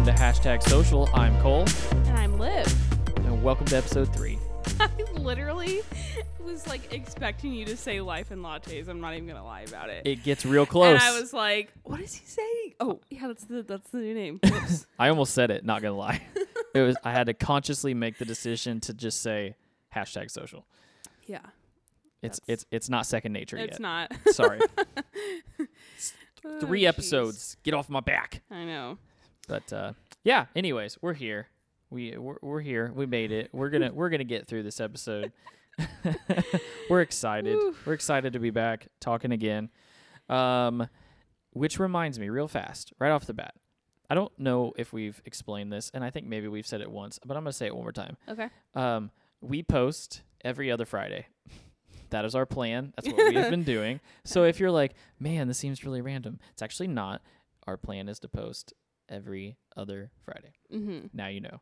welcome to Hashtag Social. I'm Cole, And I'm Liv. and welcome to episode three. I literally was like expecting you to say life and lattes. I'm not even gonna lie about it. It gets real close. And I was like, what is he saying? Oh, yeah, that's the that's the new name. I almost said it, not gonna lie. it was I had to consciously make the decision to just say hashtag social. yeah. It's it's it's not second nature It's yet. It's not. Sorry. Oh, Three jeez. episodes. Get off my back. I know. But uh, yeah. Anyways, we're here. We we're, we're here. We made it. We're gonna we're gonna get through this episode. we're excited. Woo. We're excited to be back talking again. Um, which reminds me, real fast, right off the bat. I don't know if we've explained this, and I think maybe we've said it once, but I'm gonna say it one more time. Okay. Um, we post every other Friday. That is our plan. That's what we have been doing. So if you're like, man, this seems really random, it's actually not. Our plan is to post every other Friday. Mm-hmm. Now you know.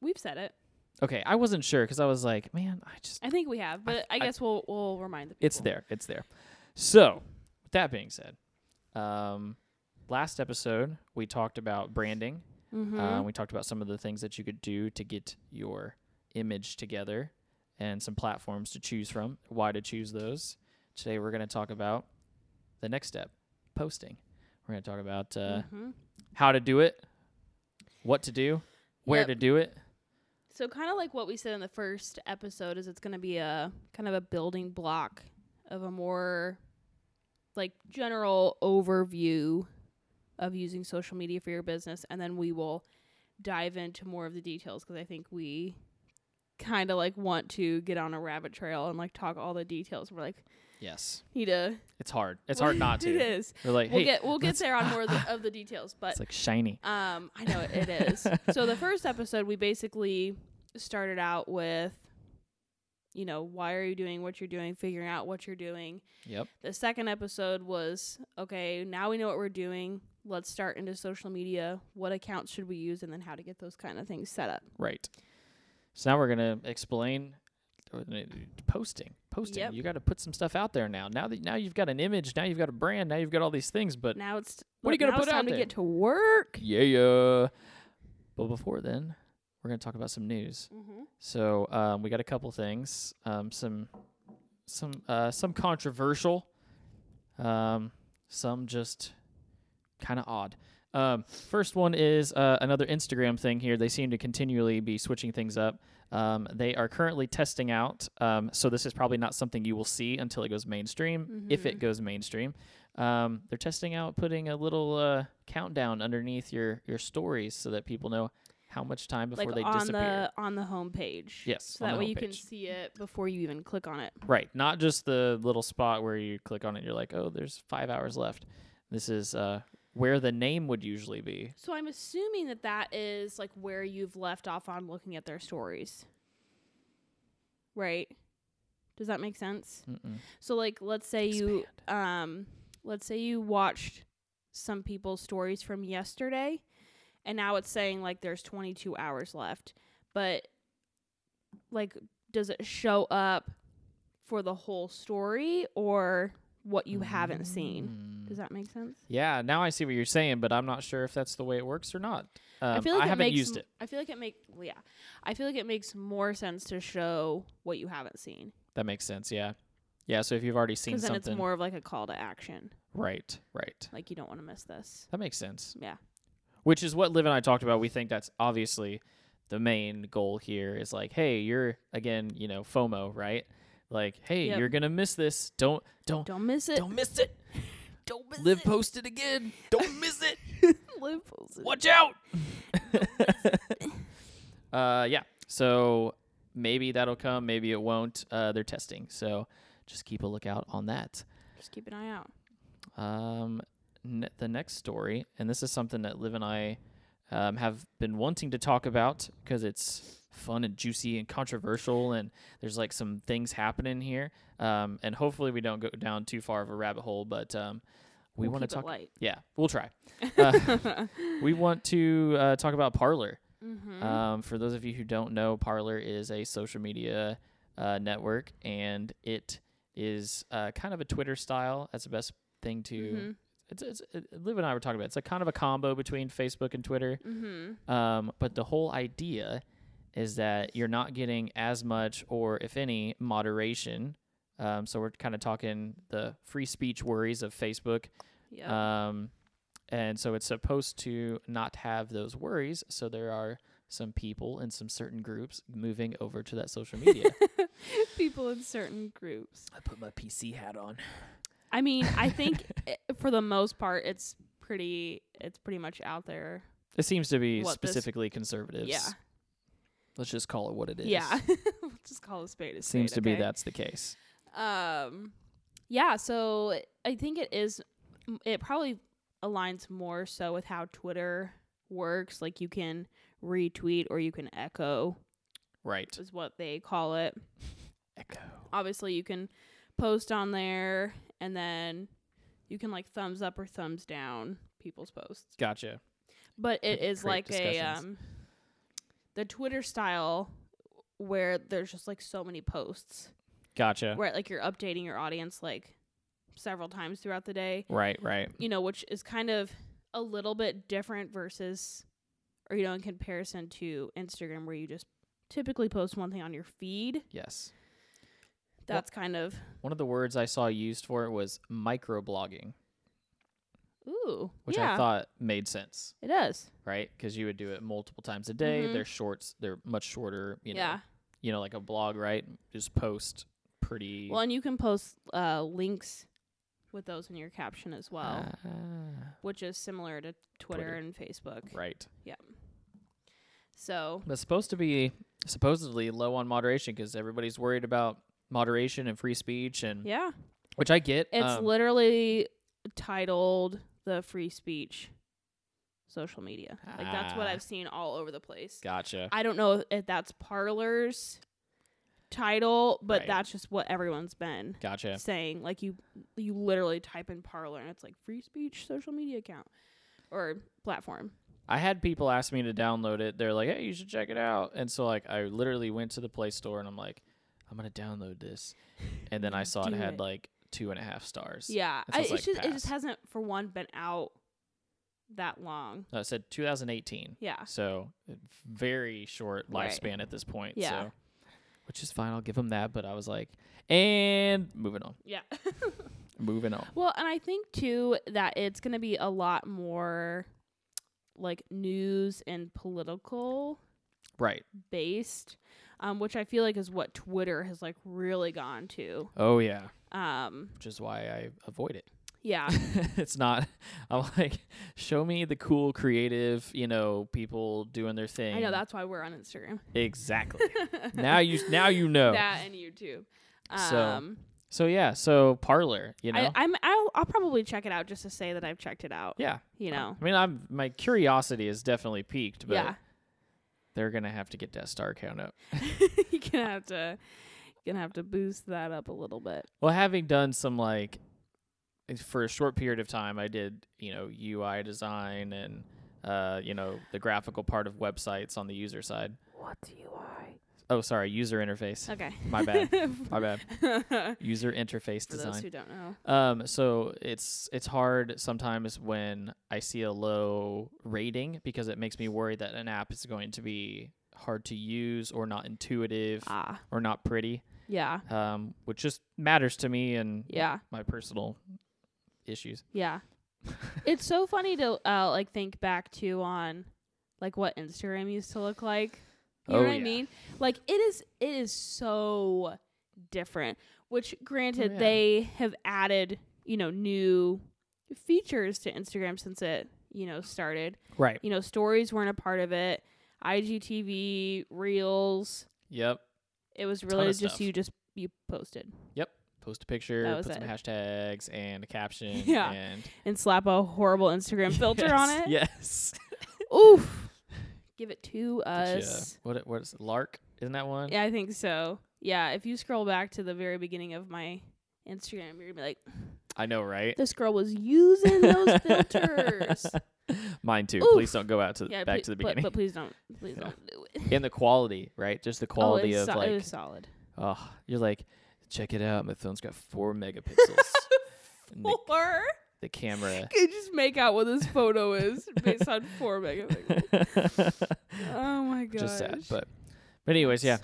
We've said it. Okay, I wasn't sure because I was like, man, I just I think we have, but I, I- guess we'll we'll remind the people. it's there, it's there. So with that being said, um, last episode we talked about branding. Mm-hmm. Uh, we talked about some of the things that you could do to get your image together and some platforms to choose from, why to choose those. Today we're going to talk about the next step, posting. We're going to talk about uh, Mhm. How to do it, what to do, where Yep. to do it. So kind of like what we said in the first episode is it's going to be a kind of a building block of a more like general overview of using social media for your business and then we will dive into more of the details because I think we kind of like want to get on a rabbit trail and like talk all the details. We're like Yes. need to It's hard. It's hard not to. it is. We're like, We'll hey, get we'll get there on more of the, of the details, but it's like shiny. um, I know it, it is. so the first episode, we basically started out with, you know, why are you doing what you're doing, figuring out what you're doing. Yep. The second episode was, okay, now we know what we're doing. Let's start into social media. What accounts should we use, and then how to get those kind of things set up. Right. So now we're gonna explain posting. Posting. Yep. You got to put some stuff out there now. Now that now you've got an image, now you've got a brand, now you've got all these things. But Now it's What are you gonna put it's time out to there? get to work. yeah, yeah. But before then, we're gonna talk about some news. Mm-hmm. So um, we got a couple things. Um, some some uh, some controversial. Um, some just kind of odd. Um, first one is uh, another Instagram thing here. They seem to continually be switching things up. Um, they are currently testing out. Um, so this is probably not something you will see until it goes mainstream, if it Mhm. goes mainstream. Um, they're testing out putting a little uh, countdown underneath your your stories so that people know how much time before Like they on disappear. the on the homepage. Yes, So that way you can see it before you even click on it. Right, not just the little spot where you click on it. You're like, oh, there's five hours left. This is uh, where the name would usually be. So I'm assuming that that is like where you've left off on looking at their stories. Right? Does that make sense? Mm-mm. So like let's say you um let's say you watched some people's stories from yesterday and now it's saying like there's 22 hours left. But like does it show up for the whole story or what you haven't seen? Does that make sense? Yeah, now I see what you're saying, but I'm not sure if that's the way it works or not. Um, I feel like it haven't makes used it. I feel like it make well, yeah. I feel like it makes more sense to show what you haven't seen That makes sense. Yeah, yeah. So if you've already seen because then something, it's more of like a call to action. right, right. Like you don't want to miss this. That makes sense. Yeah. Which is what Liv and I talked about. We think that's obviously the main goal here. Is like, hey, you're again, you know, FOMO, right? Like, hey, Yep. you're gonna miss this. Don't, don't, Don't miss it. don't miss it. Don't miss Liv it. posted again. Don't miss it. Live post it. Watch out. uh, yeah. So maybe that'll come. Maybe it won't. Uh, they're testing. So just keep a lookout on that. Just keep an eye out. Um, ne- the next story, and this is something that Liv and I um, have been wanting to talk about because it's fun and juicy and controversial, and there's like some things happening here. Um, and hopefully we don't go down too far of a rabbit hole, but um, we We'll want to talk. light. Yeah, we'll try. Uh, we want to uh, talk about Parler. mm-hmm. Um, for those of you who don't know, Parler is a social media uh, network, and it is uh, kind of a Twitter style. That's the best thing to Mhm. It's, it's it, Liv and I were talking about. It. It's a kind of a combo between Facebook and Twitter. Mm-hmm. Um, but the whole idea is that you're not getting as much, or if any, moderation. Um, so we're kind of talking the free speech worries of Facebook. Yeah. Um, and so it's supposed to not have those worries. So there are some people in some certain groups moving over to that social media. People in certain groups. I put my PC hat on. I mean, I think i- for the most part, it's pretty. It's pretty much out there. It seems to be What this- specifically conservatives. Yeah. Let's just call it what it is. Yeah. Let's Just call a spade a spade. Seems to be that's the case. Um, yeah. So I think it is. It probably aligns more so with how Twitter works. Like you can retweet or you can echo, Right. is what they call it. Echo. Obviously, you can post on there, and then you can like thumbs up or thumbs down people's posts. Gotcha. But it is like a um, the Twitter style where there's just like so many posts. Gotcha. where like you're updating your audience like several times throughout the day Right, right. you know which is kind of a little bit different versus or you know in comparison to instagram where you just typically post one thing on your feed Yes. That's kind of One of the words I saw used for it was microblogging, ooh which yeah I thought made sense, it does right? Because you would do it multiple times a day. Mhm. They're shorts. They're much shorter. You know, yeah you know, like a blog, right? Just post pretty. well and you can post uh links with those in your caption as well Ah, which is similar to twitter, Twitter. and facebook right. Yeah. So But it's supposed to be supposedly low on moderation because everybody's worried about moderation and free speech, and yeah which I get. It's um, literally titled the free speech social media. Like that's what Ah. I've seen all over the place. gotcha. I don't know if that's Parler's title, but Right. that's just what everyone's been Gotcha. saying. Like you you literally type in Parler and it's like free speech social media account or platform. I had people ask me to download it. They're like, "Hey, you should check it out." And so like I literally went to the Play Store and I'm like, "I'm gonna download this," and then I saw it Do had it. like two and a half stars. Yeah. So I, it's like, just it just hasn't for one been out that long. No, it said 2018. Yeah. So uh, very short Right. lifespan at this point. Yeah. So, which is fine. I'll give them that. But I was like, and moving on, Yeah. moving on. Well, and I think too that it's going to be a lot more like news and political Right. based, um, which I feel like is what Twitter has like really gone to. Oh yeah. Um, Which is why I avoid it. yeah, it's not. I'm like, show me the cool, creative, you know, people doing their thing. I know that's why we're on Instagram. exactly. now you now you know. that and YouTube. So, Um, So yeah, so Parler, you know. I, I'm I'll, I'll probably check it out just to say that I've checked it out. yeah. You know, I mean, I'm my curiosity is definitely piqued, but yeah, they're gonna have to get that star count up. you're gonna have to gonna have to boost that up a little bit. Well, having done some like for a short period of time, I did you know UI design and uh, you know the graphical part of websites on the user side. What's UI? Oh, sorry, user interface. Okay, My bad. My bad. User interface For those design. who don't know. Um, so it's it's hard sometimes when I see a low rating because it makes me worry that an app is going to be hard to use or not intuitive Ah, or not pretty. yeah, Um, which just matters to me and yeah, my personal issues. yeah. it's so funny to uh like think back to on like what Instagram used to look like. You know Oh, what I yeah. mean? Like it is it is so different. Which granted Oh, yeah. they have added, you know, new features to Instagram since it, you know, started. Right. You know, stories weren't a part of it. IGTV, Reels. Yep. It was really just stuff. you just you posted. Yep. Post a picture, put some hashtags and a caption. Yeah. And and slap a horrible Instagram filter on it. Yes. Oof. Give it to But yeah, us. What what is it? Lark? Isn't that one? Yeah, I think so. Yeah, if you scroll back to the very beginning of my Instagram, you're gonna be like, I know, right? this girl was using those filters. Mine too. Oof. Please don't go out to yeah, back to the beginning. But, please don't, please don't do it. and the quality, right? Just the oh, quality oh, of so- it like, was solid. oh, you're like, check it out. My phone's got four megapixels. Four. The camera. Can just make out what this photo is based on four megapixels? Oh my god. just sad, but but anyways, yeah.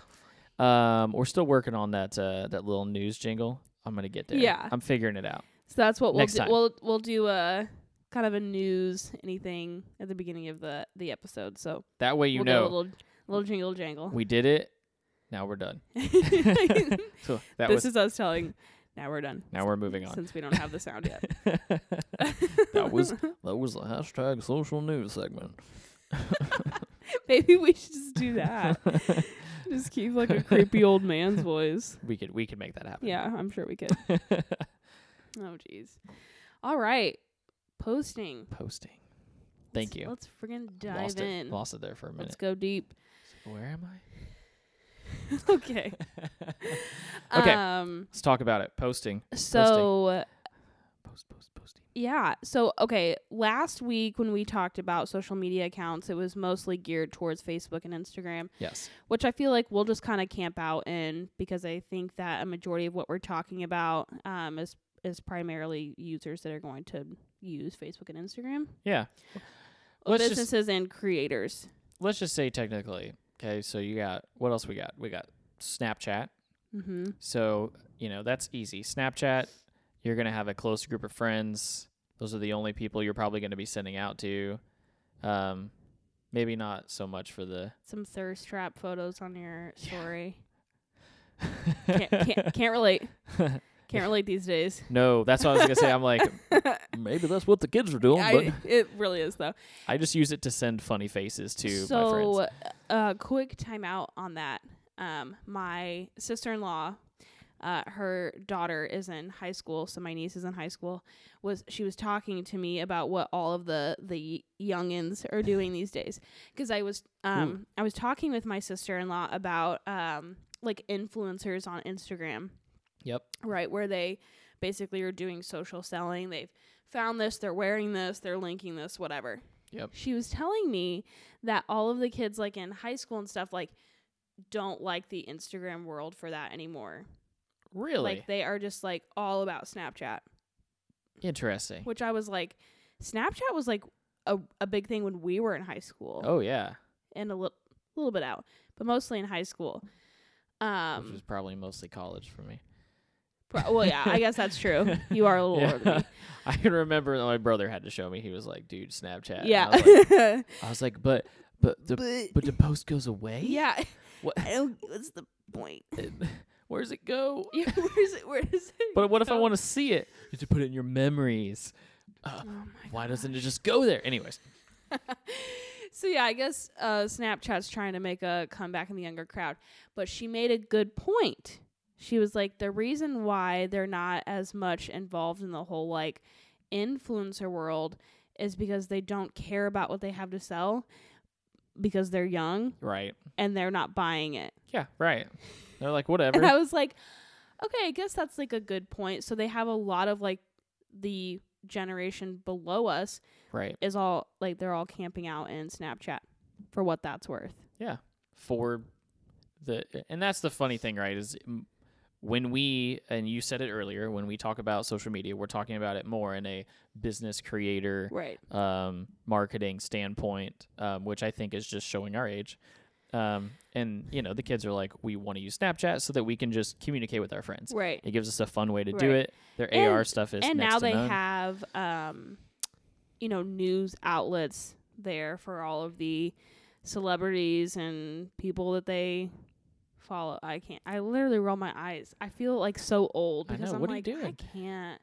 Um, we're still working on that uh that little news jingle. I'm gonna get there. Yeah. I'm figuring it out. So that's what we'll Next do. time. We'll we'll do a kind of a news anything at the beginning of the the episode. So That way you we'll know a little little jingle jangle. we did it. Now we're done. So that this was is us telling. Now we're done. now we're moving on. Since we don't have the sound yet. that was that was the hashtag social news segment. Maybe we should just do that. just keep like a creepy old man's voice. We could we could make that happen. Yeah, I'm sure we could. Oh jeez. All right. Posting. Posting. Thank Let's- you. Let's friggin' dive Lost in. it. Lost it there for a minute. Let's go deep. Where am I? okay. Okay. Um Let's talk about it. Posting. so Post post posting. yeah, so okay, last week when we talked about social media accounts, it was mostly geared towards Facebook and Instagram, Yes. which I feel like we'll just kind of camp out in because I think that a majority of what we're talking about um is is primarily users that are going to use Facebook and Instagram. Yeah. Let's just- businesses and creators. Let's just say technically. Okay, so you got what else we got? We got Snapchat. Mm-hmm. So, you know, that's easy. Snapchat, you're going to have a close group of friends. Those are the only people you're probably going to be sending out to. Um, maybe not so much for the. Some thirst trap photos on your story. can't, can't can't relate. Can't relate these days. no, that's what I was going to say. I'm like, maybe that's what the kids are doing, I, but it really is though. I just use it to send funny faces to my so, friends. uh, quick timeout on that. Um, my sister-in-law, uh, her daughter is in high school, so my niece is in high school. Was she was talking to me about what all of the the youngins are doing these days? Because I was um I was talking with my sister-in-law about um like influencers on Instagram Yep. right where they basically are doing social selling they've found this they're wearing this they're linking this whatever Yep. she was telling me that all of the kids like in high school and stuff like don't like the instagram world for that anymore Really? like they are just like all about snapchat Interesting. which i was like snapchat was like a, a big thing when we were in high school Oh, yeah. and a li- little bit out but mostly in high school Which um was probably mostly college for me. Pro- well yeah i guess that's true you are a little older than me I can remember my brother had to show me. He was like, "Dude, Snapchat." And yeah I was, like, I was like, "But, but the But- but the post goes away. Yeah. What? I don't. What's the point? Where's it go? Yeah, where's it? Where does it? But what if I want to see it? You have to put it in your memories. Uh, Oh my why doesn't it just go there? Anyways, so yeah, I guess uh, Snapchat's trying to make a comeback in the younger crowd, but she made a good point. She was like, the reason why they're not as much involved in the whole like influencer world is because they don't care about what they have to sell because they're young right? and they're not buying it. Yeah, right. They're like, And whatever. I was like, okay, I guess that's like a good point. So they have a lot of like the generation below us right. is all like they're all camping out in Snapchat for what that's worth. Yeah. For the and that's the funny thing, right? Is when we and you said it earlier when we talk about social media, we're talking about it more in a business creator Right. um, marketing standpoint, um, which I think is just showing our age. Um, and you know, the kids are like, we want to use Snapchat so that we can just communicate with our friends. Right. It gives us a fun way to do it. Their And- AR stuff is and now they none. have um you know news outlets there for all of the celebrities and people that they follow. I can't. I literally roll my eyes. I feel like so old I because know, I'm what are you like I can't.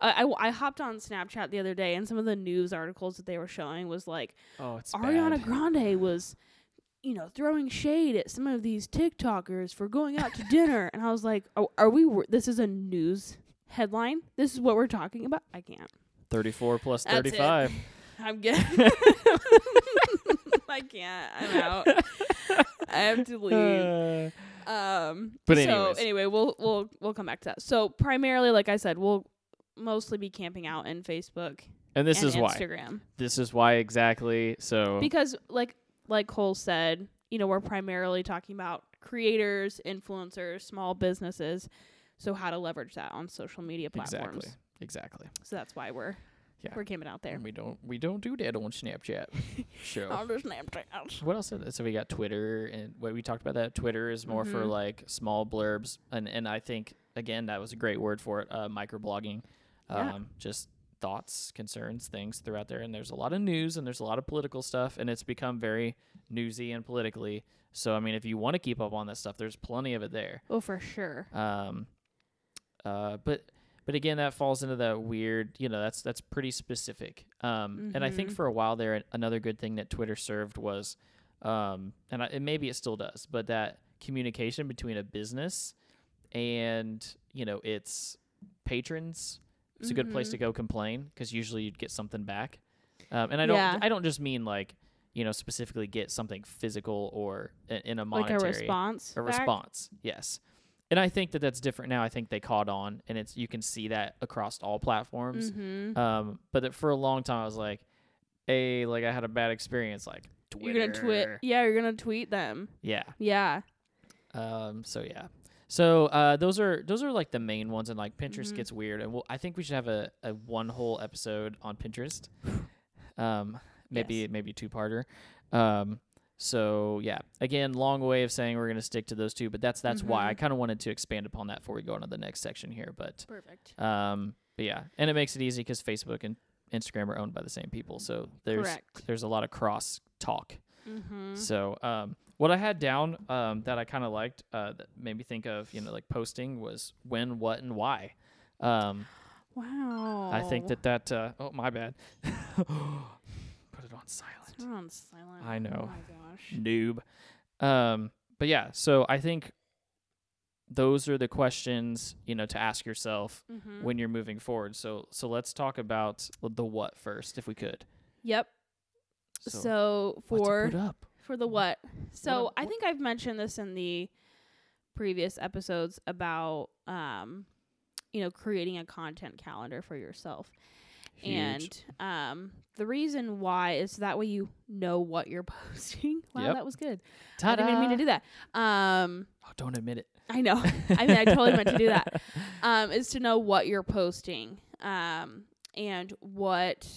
I, I, I hopped on Snapchat the other day and some of the news articles that they were showing was like oh, it's Ariana bad. Grande was, you know, throwing shade at some of these TikTokers for going out to dinner, and I was like, oh, "Are we? wor- This is a news headline. This is what we're talking about. I can't. 34 plus That's it. 35. I'm good. I can't. I'm out. I have to leave. Uh, Um, But so anyway, we'll we'll we'll come back to that. So primarily, like I said, we'll mostly be camping out in Facebook and this and is why. Instagram. This is why exactly. So because like like Cole said, you know, we're primarily talking about creators, influencers, small businesses. So how to leverage that on social media platforms. Exactly. Exactly. So that's why we're Yeah. we're coming out there. And we don't we don't do that on Snapchat. Show. On Snapchat. What else? Is So we got Twitter, and what we talked about that. Twitter is more for Mhm. like small blurbs, and and I think again that was a great word for it. Uh, microblogging, Yeah. um, just thoughts, concerns, things throughout there. And there's a lot of news, and there's a lot of political stuff, and it's become very newsy and politically. So I mean, if you want to keep up on that stuff, there's plenty of it there. Oh, for sure. Um, uh, but but again, that falls into that weird. You know, that's that's pretty specific. Um, and I think Mhm. for a while there, another good thing that Twitter served was, um, and, I, and maybe it still does, but that communication between a business and you know its patrons. It's a good place to Mhm. go complain because usually you'd get something back. Um, and I don't Yeah. I don't just mean like you know specifically get something physical or in a Like monetary a response. a back? response. Yes. And I think that that's different now. I think they caught on, and it's you can see that across all platforms. Mhm. Um, but that for a long time, I was like, "Hey, like I had a bad experience." Like Twitter. You're gonna tweet. Yeah, you're gonna tweet them. Yeah. Yeah. Um. So yeah. So uh, those are those are like the main ones, and like Pinterest Mhm. gets weird, and we'll, I think we should have a, a one whole episode on Pinterest. Um. Maybe Yes. maybe two parter. Um. So yeah, again, long way of saying we're gonna stick to those two, but that's that's why I Mhm. kind of wanted to expand upon that before we go on to the next section here. But Perfect. um, but yeah, and it makes it easy because Facebook and Instagram are owned by the same people, so there's Correct. there's a lot of cross talk. Mm-hmm. So um, what I had down um, that I kind of liked uh, that made me think of you know like posting was when, what, and why. Um, Wow. I think that that uh, oh my bad, put it on silent. We're on silent. I know. Oh my gosh. noob. Um, but yeah, so I think those are the questions you know to ask yourself Mm-hmm. when you're moving forward. So so let's talk about the what first, if we could. Yep. So, what to for for the what? So up- I think I've mentioned this in the previous episodes about um you know creating a content calendar for yourself. Huge. And um the reason why is that way you know what you're posting. wow, Yep. that was good. I Ta-da! didn't mean to do that. Um Oh, don't admit it. I know. I mean I totally meant to do that. um, is to know what you're posting um, and what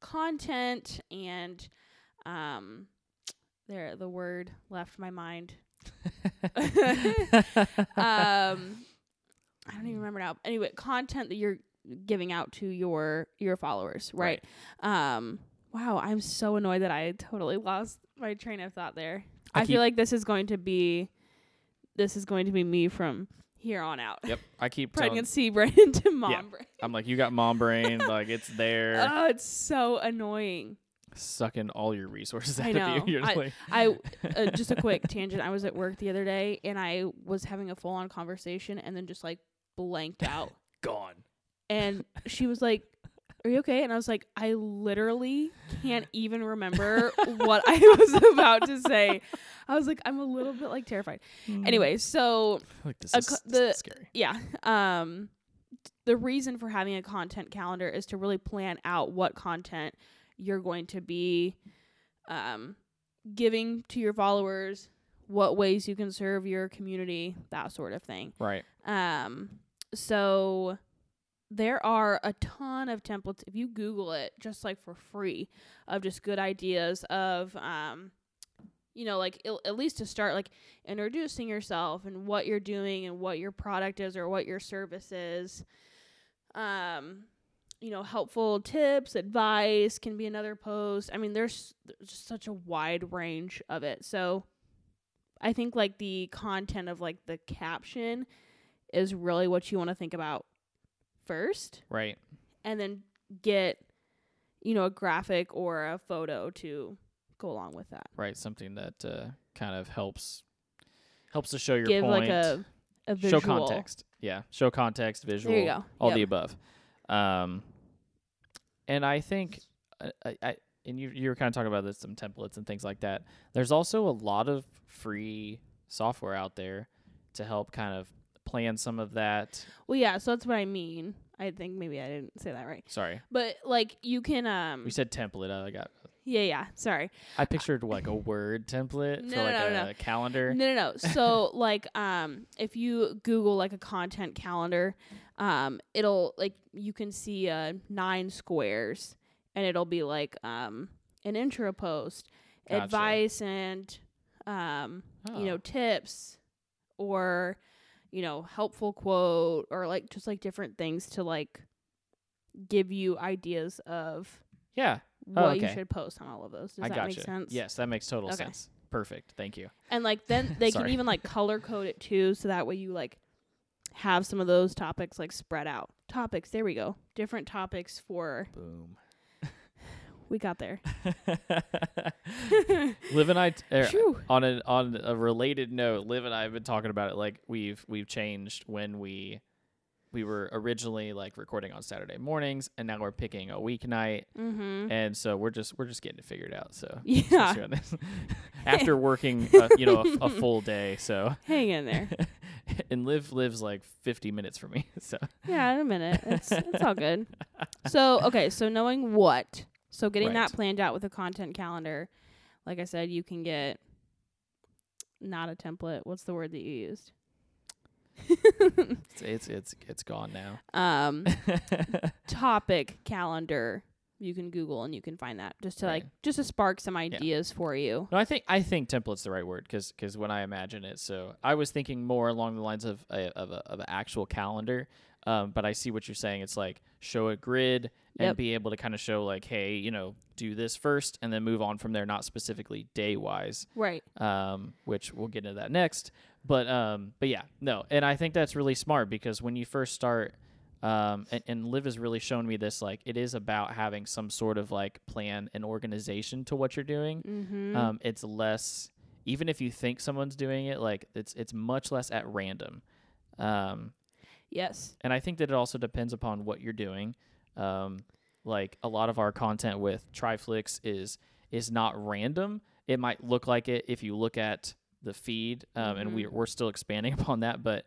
content and um, there the word left my mind. Um, I don't even remember now. Anyway, content that you're giving out to your your followers, right? Um, wow, I'm so annoyed that I totally lost my train of thought there. I I, feel like this is going to be this is going to be me from here on out. Yep, I keep. Pregnancy brain into mom Yeah. brain. I'm like, you got mom brain, like it's there, Oh, it's so annoying. sucking all your resources I out know. of you. You're I- like, I uh, just a quick tangent. I was at work the other day and I was having a full on conversation and then just like blanked out. gone. And she was like, Are you okay? And I was like, I literally can't even remember what I was about to say. I was like, I'm a little bit like terrified. Anyway, so like this is, co- this is the- scary. yeah. Um the reason for having a content calendar is to really plan out what content you're going to be um giving to your followers, what ways you can serve your community, that sort of thing. Right. Um, so there are a ton of templates if you Google it, just like for free, of just good ideas of um, you know, like il- at least to start, like introducing yourself and what you're doing and what your product is or what your service is. Um, you know, helpful tips, advice can be another post. I mean, there's, there's just such a wide range of it. So I think like the content of like the caption is really what you want to think about first Right. and then get you know a graphic or a photo to go along with that Right. Something that uh, kind of helps helps to show your give point. like a a visual show context. Yeah. Show context, visual. there you go all Yep. the above. Um, and I think I, I, I and you you were kind of talking about this some templates and things like that. There's also a lot of free software out there to help kind of plan some of that. well yeah so that's what i mean i think maybe i didn't say that right Sorry, but like you can um we said template. I got Yeah, yeah. Sorry. I pictured like a word template No, for like no, a no. calendar. No, no, no. So like um if you Google like a content calendar, um it'll like you can see uh nine squares and it'll be like um an intro post, Gotcha. advice and um you know Oh. tips or you know helpful quote or like just like different things to like give you ideas of Yeah, oh, what you okay. should post on all of those. Does I that gotcha. make sense? Yes, that makes total Okay. sense. Perfect. Thank you. And like then they can even like color code it too, so that way you like have some of those topics like spread out. Topics, there we go. Different topics for Boom. We got there. Liv and I t- er, on a on a related note, Liv and I have been talking about it. Like we've we've changed when we we were originally like recording on Saturday mornings, and now we're picking a weeknight, Mhm. and so we're just we're just getting it figured out. So Yeah. just doing this. after working, uh, you know, a, a full day, so Hang in there. and Liv lives like 50 minutes from me, so Yeah, in a minute. It's it's all good. So okay, so knowing what, so getting Right. that planned out with a content calendar, like I said, you can get not a template. What's the word that you used? it's it's it's, it's gone now. um, topic calendar. You can Google and you can find that just to like just to spark some ideas for you. No, I think I think template's the right word because when I imagine it, so I was thinking more along the lines of a, of a, of an actual calendar. Um, but I see what you're saying. It's like show a grid and Yep. be able to kind of show like, hey, you know, do this first and then move on from there, not specifically day wise. Right. Um, which we'll get into that next. But um, but yeah, no, and I think that's really smart because when you first start, um, and, and Liv has really shown me this, like it is about having some sort of like plan and organization to what you're doing Mm-hmm. um, it's less even if you think someone's doing it like it's it's much less at random um, yes. and i think that it also depends upon what you're doing um, like a lot of our content with triflix is is not random it might look like it if you look at the feed um, and Mhm. we're, we're still expanding upon that but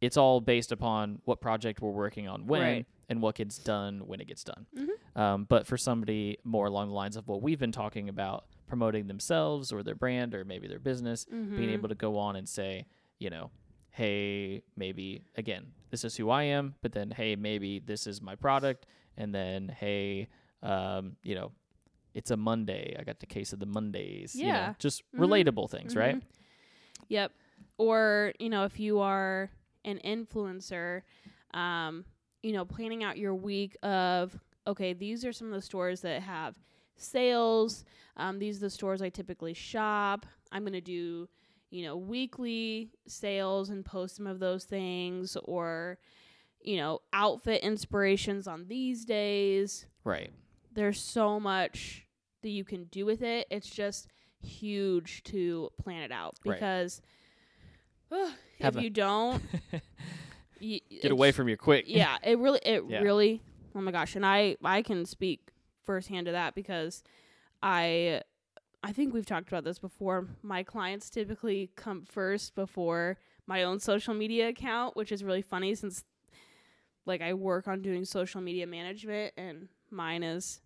it's all based upon what project we're working on when Right. and what gets done when it gets done Mhm. um, but for somebody more along the lines of what we've been talking about, promoting themselves or their brand or maybe their business, being Mhm. able to go on and say, you know, hey, maybe again, this is who I am, but then hey, maybe this is my product, and then hey, um, you know, it's a Monday. I got the case of the Mondays. You know, Yeah. just Mhm. relatable things, right? Mhm. Yep. Or, you know, if you are an influencer, um, you know, planning out your week of, okay, these are some of the stores that have sales. Um, these are the stores I typically shop. I'm going to do, you know, weekly sales and post some of those things or, you know, outfit inspirations on these days Right. there's so much that you can do with it. It's just huge to plan it out Right. because ugh, if a- you don't, Get away from you quick. Yeah, it really, it Yeah. really. Oh my gosh, and I I can speak firsthand to that because I I think we've talked about this before. My clients typically come first before my own social media account, which is really funny since like I work on doing social media management and mine is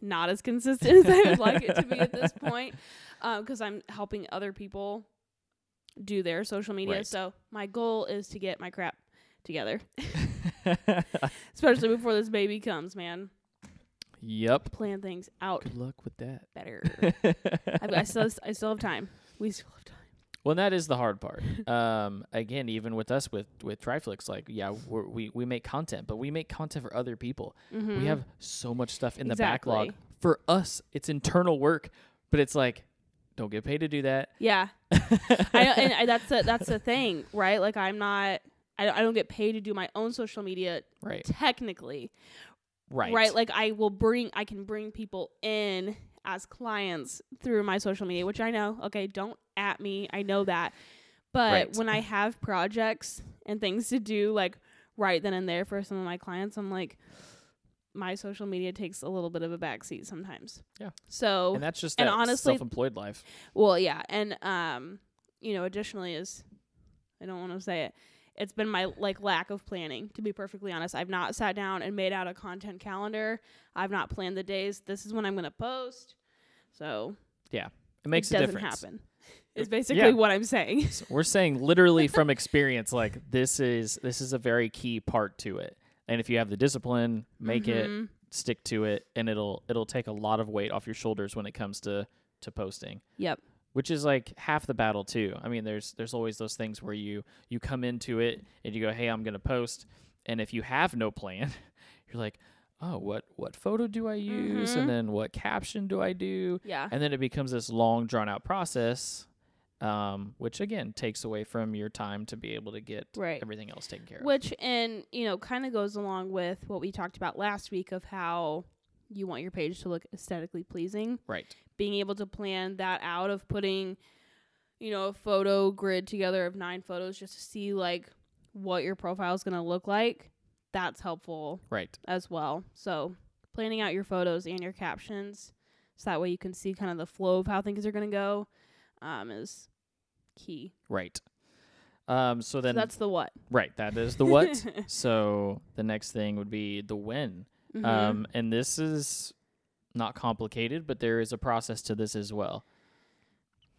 not as consistent as I would like it to be at this point uh, because I'm helping other people do their social media. Right. So my goal is to get my crap together, especially before this baby comes. Man, yep. plan things out Good luck with that. better. I, I still I still have time. We still have time. Well, that is the hard part. Um, again, even with us with with Triflix, like yeah, we're, we we make content, but we make content for other people. Mm-hmm. We have so much stuff in Exactly. the backlog for us. It's internal work, but it's like, don't get paid to do that. yeah. I know, and I, that's the that's the thing, right? Like I'm not. I don't, I don't get paid to do my own social media right, technically, right, right? Like I will bring, I can bring people in as clients through my social media, which I know. Okay, don't at me. I know that, but Right. when I have projects and things to do, like right then and there for some of my clients, I'm like, my social media takes a little bit of a backseat sometimes. Yeah. So and that's just and that honestly- self-employed life. well, yeah, and um, you know, additionally is I don't want to say it. It's been my like lack of planning, to be perfectly honest. I've not sat down and made out a content calendar. I've not planned the days. This is when I'm going to post. So Yeah. it makes it a doesn't difference. happen. Is basically Yeah. what I'm saying. So we're saying literally from experience, like this is this is a very key part to it. And if you have the discipline, make it, Mhm. stick to it, and it'll it'll take a lot of weight off your shoulders when it comes to to posting. Yep. Which is like half the battle too. I mean, there's there's always those things where you you come into it and you go, "Hey, I'm going to post." And if you have no plan, you're like, "Oh, what what photo do I use?" Mhm. And then what caption do I do? Yeah. and then it becomes this long drawn out process um, which again takes away from your time to be able to get Right. everything else taken care of Which and you know kind of goes along with what we talked about last week of how you want your page to look aesthetically pleasing. right Being able to plan that out of putting you know a photo grid together of nine photos just to see like what your profile is going to look like. That's helpful right as well. So planning out your photos and your captions so that way you can see kind of the flow of how things are going to go um, is key. right um, so then so that's the what. right that is the what so the next thing would be the when Mhm. um, and this is not complicated but there is a process to this as well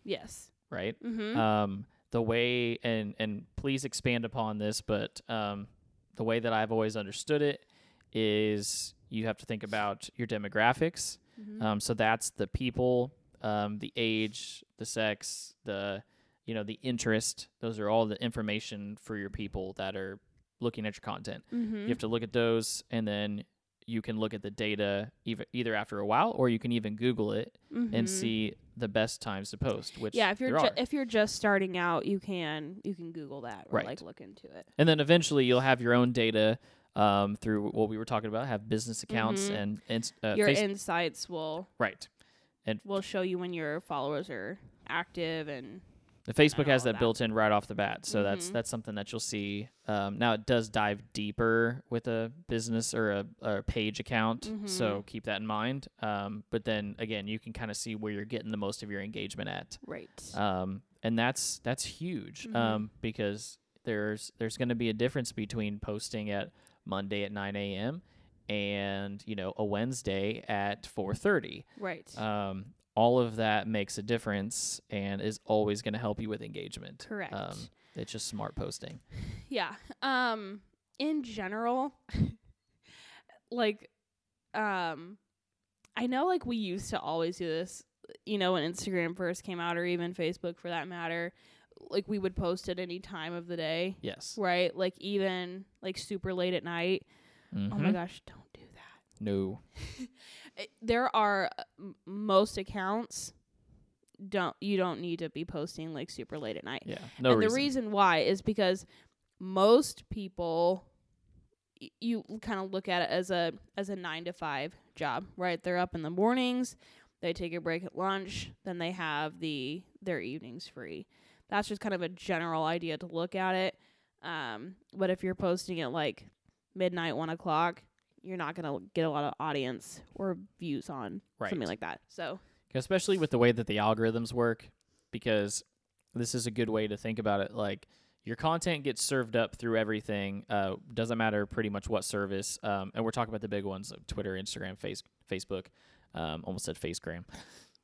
yes. right Mm-hmm. um, the way and and please expand upon this but um, the way that i've always understood it is you have to think about your demographics mm-hmm. um, so that's the people um, the age the sex the you know the interest those are all the information for your people that are looking at your content mm-hmm. you have to look at those and then you can look at the data either, either after a while or you can even google it and Mhm. see the best times to post which yeah if you're ju- if you're just starting out you can you can google that or Right. like look into it And then eventually you'll have your own data um, through what we were talking about, have business accounts Mhm. and, and uh, your face- insights will right. And will show you when your followers are active and The Facebook has that that. built in right off the bat, so that's Mhm. that's something that you'll see. Um, now it does dive deeper with a business or a, or a page account, so Mhm. keep that in mind. Um, but then again, you can kind of see where you're getting the most of your engagement at, right um, and that's that's huge Mhm. um, because there's there's going to be a difference between posting at Monday at 9 a.m. and you know a Wednesday at 4:30. right Um, all of that makes a difference and is always going to help you with engagement. correct Um, it's just smart posting. yeah um in general like um i know like we used to always do this you know when instagram first came out or even facebook for that matter like we would post at any time of the day Yes. right like even like super late at night oh my Mhm. gosh don't No. there are uh, most accounts don't you don't need to be posting like super late at night Yeah. No and reason. the reason why is because most people y- you kind of look at it as a as a 9 to 5 job right they're up in the mornings they take a break at lunch then they have the their evenings free that's just kind of a general idea to look at it um but if you're posting at like midnight 1 o'clock you're not going to get a lot of audience or views on right. something like that so especially with the way that the algorithms work because this is a good way to think about it like your content gets served up through everything uh, doesn't matter pretty much what service um, and we're talking about the big ones like twitter instagram face, facebook um, almost said facegram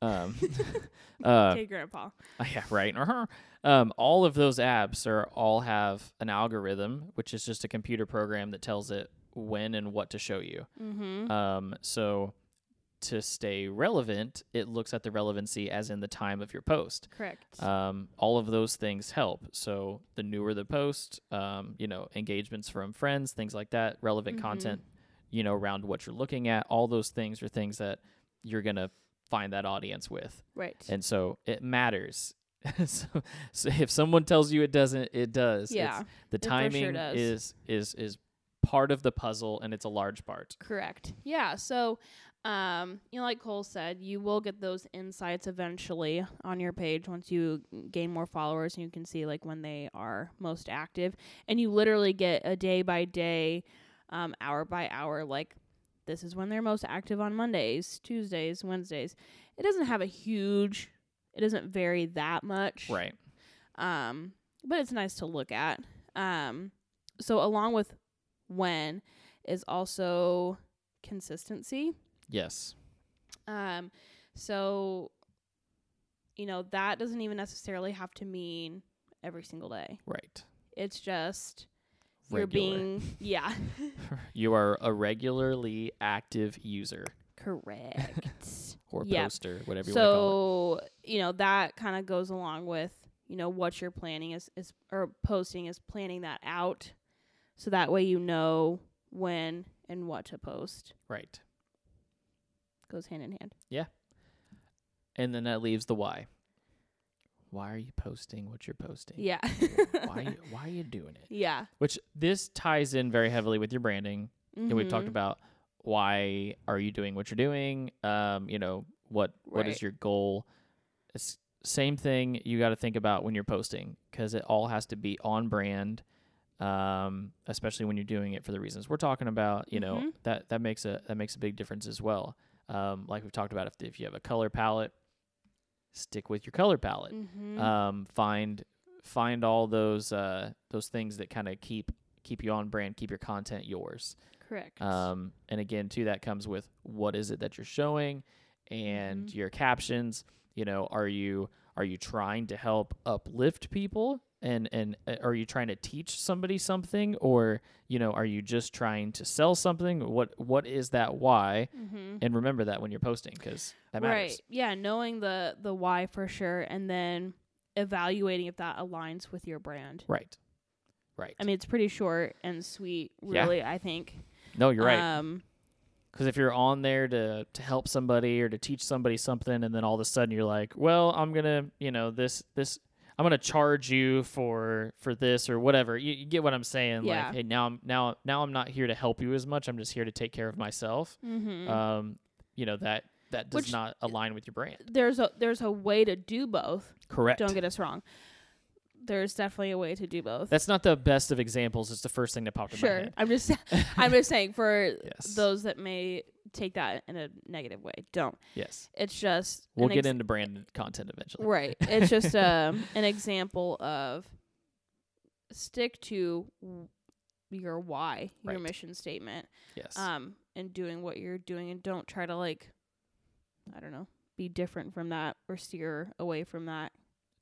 um, uh, okay grandpa yeah right uh-huh. um, all of those apps are all have an algorithm which is just a computer program that tells it when and what to show you mhm um, so to stay relevant, it looks at the relevancy as in the time of your post. correct Um, all of those things help. So the newer the post, um, you know, engagements from friends, things like that, relevant Mhm. content, you know, around what you're looking at. All those things are things that you're gonna find that audience with, right and so it matters. so, so if someone tells you it doesn't, it does. It's- yeah the for sure timing does. is is is part of the puzzle, and it's a large part. Correct. Yeah. So, um, you know, like Cole said, you will get those insights eventually on your page once you gain more followers and you can see like when they are most active. And you literally get a day by day, um, hour by hour, like this is when they're most active on Mondays, Tuesdays, Wednesdays. It doesn't have a huge, it doesn't vary that much Right. um, but it's nice to look at. Um, so along with when is also consistency. Yes. Um, So, you know, that doesn't even necessarily have to mean every single day. Right. It's just you're being yeah, you are a regularly active user correct. or Yeah. poster, whatever you want to call it. so, you know, that kind of goes along with, you know, what you're planning is is or posting is planning that out so that way you know when and what to post. Right. Goes hand in hand. Yeah. And then that leaves the why. Why are you posting what you're posting? Yeah. why you, why are you doing it? Yeah. Which this ties in very heavily with your branding. And we've talked Mhm. about why are you doing what you're doing? Um, you know, what what is Right. your goal? It's same thing you got to think about when you're posting cuz it all has to be on brand. Um, especially when you're doing it for the reasons we're talking about, you know, Mhm. that that makes a that makes a big difference as well. Um, like we've talked about if if you have a color palette, stick with your color palette Mhm. um, find find all those uh, those things that kind of keep keep you on brand, keep your content yours. Correct. Um, and again, too, that comes with what is it that you're showing and Mhm. your captions. You know, are you are you trying to help uplift people and and uh, are you trying to teach somebody something or you know are you just trying to sell something? What what is that why? mm-hmm. And remember that when you're posting because that matters. Right. Yeah, knowing the the why for sure and then evaluating if that aligns with your brand. Right. Right. I mean, it's pretty short and sweet, Yeah. really, I think. no, you're right. Um Because if you're on there to to help somebody or to teach somebody something, and then all of a sudden you're like, well, I'm gonna, you know, this this I'm gonna charge you for for this or whatever. You, you get what I'm saying? Yeah. Like, hey, now I'm now now I'm not here to help you as much. I'm just here to take care of myself. mhm. Um, you know that that does Which- not align with your brand. there's a there's a way to do both. Correct. Don't get us wrong. There's definitely a way to do both. That's not the best of examples. It's the first thing that popped in my sure. head. I'm just I'm just saying for Yes. those that may take that in a negative way, don't. yes. It's just We'll get ex- into branded content eventually. Right. It's just um, an example of stick to your why, your Right. mission statement, Yes. um, and doing what you're doing, and don't try to like, I don't know, be different from that or steer away from that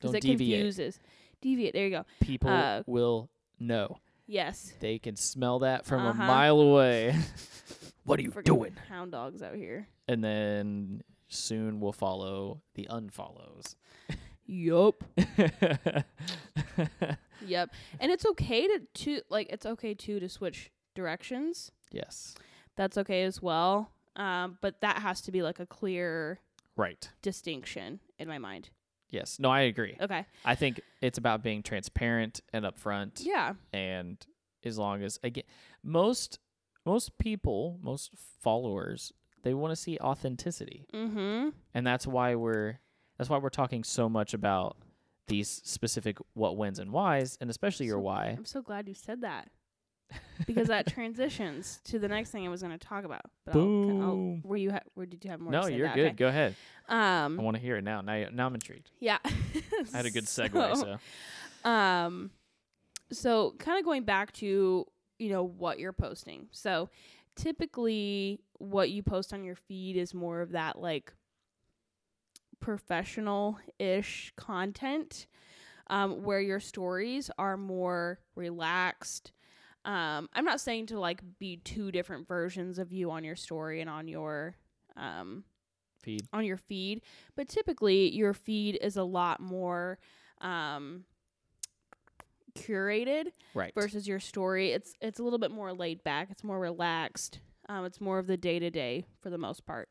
because it deviate. confuses. Deviate. There you go. People uh, will know. Yes. They can smell that from Uh-huh. a mile away. what are you doing? Hound dogs out here. And then soon we'll follow the unfollows. Yup. Yep. And it's okay to to like it's okay too to switch directions. yes. That's okay as well. Um, but that has to be like a clear Right. distinction in my mind. Yes. No, I agree. Okay. I think it's about being transparent and upfront. Yeah. And as long as again, most most people, most followers, they want to see authenticity, Mm-hmm. and that's why we're that's why we're talking so much about these specific what wins and whys, and especially your why. I'm so glad you said that because that transitions to the next thing I was going to talk about. But I'll, I'll, Boom. were you ha- where did you have more? No, you're good. Okay. Go ahead. I Um. want to hear it now. Now, now I'm intrigued. Yeah. I had a good segue. So, Um, so kind of going back to you know what you're posting. So typically, what you post on your feed is more of that like professional-ish content, um, where your stories are more relaxed. Um, I'm not saying to like be two different versions of you on your story and on your um feed. on your feed, but typically your feed is a lot more um curated Right. versus your story. It's it's a little bit more laid back. It's more relaxed. Um, it's more of the day to day for the most part.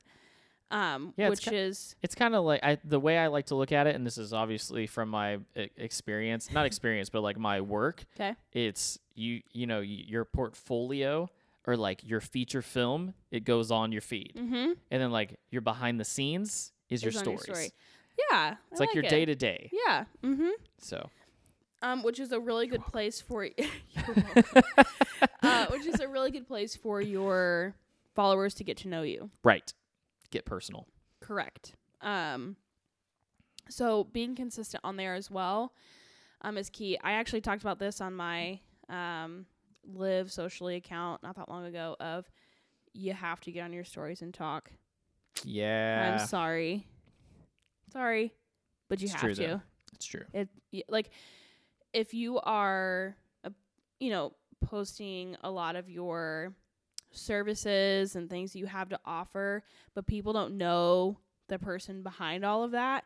Um, Yeah, it's which ki- is It's kind of like I the way I like to look at it, and this is obviously from my experience, not experience, but like my work. 'Kay. It's you, you know, your portfolio or like your feature film. It goes on your feed, mm-hmm. and then like your behind the scenes is your stories. your story. Yeah, It's like, your day to day. Yeah. Mm-hmm. So Um, which is a really good place for uh, which is a really good place for your followers to get to know you. right, get personal. Correct. Um, so being consistent on there as well um, is key. I actually talked about this on my um, Liv Socially account not that long ago. Of you have to get on your stories and talk. Yeah. I'm sorry. Sorry, but you It's have true, to. though. It's true. It like if you are, uh, you know, posting a lot of your services and things you have to offer, but people don't know the person behind all of that,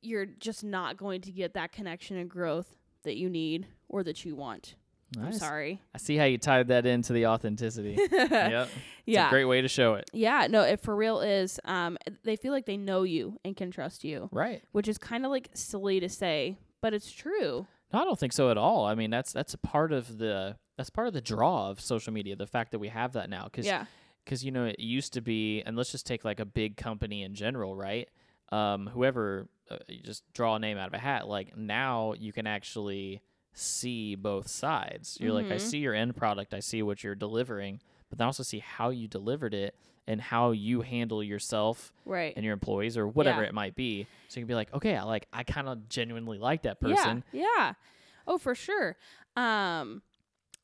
you're just not going to get that connection and growth that you need or that you want. I'm sorry. I see how you tied that into the authenticity. yep. It's yeah. a great way to show it. yeah, no, it for real is um they feel like they know you and can trust you, Right. which is kind of like silly to say, but it's true. No, I don't think so at all. I mean, that's that's a part of the that's part of the draw of social media. The fact that we have that now, because Yeah. because you know it used to be, and let's just take like a big company in general, right? Um, whoever uh, you just draw a name out of a hat. Like now, you can actually see both sides. You're like, I Mhm. see your end product, I see what you're delivering, but then also see how you delivered it and how you handle yourself Right. and your employees or whatever Yeah. it might be. So you can be like, okay, I like I kind of genuinely like that person. Yeah, yeah. Oh, for sure. Um,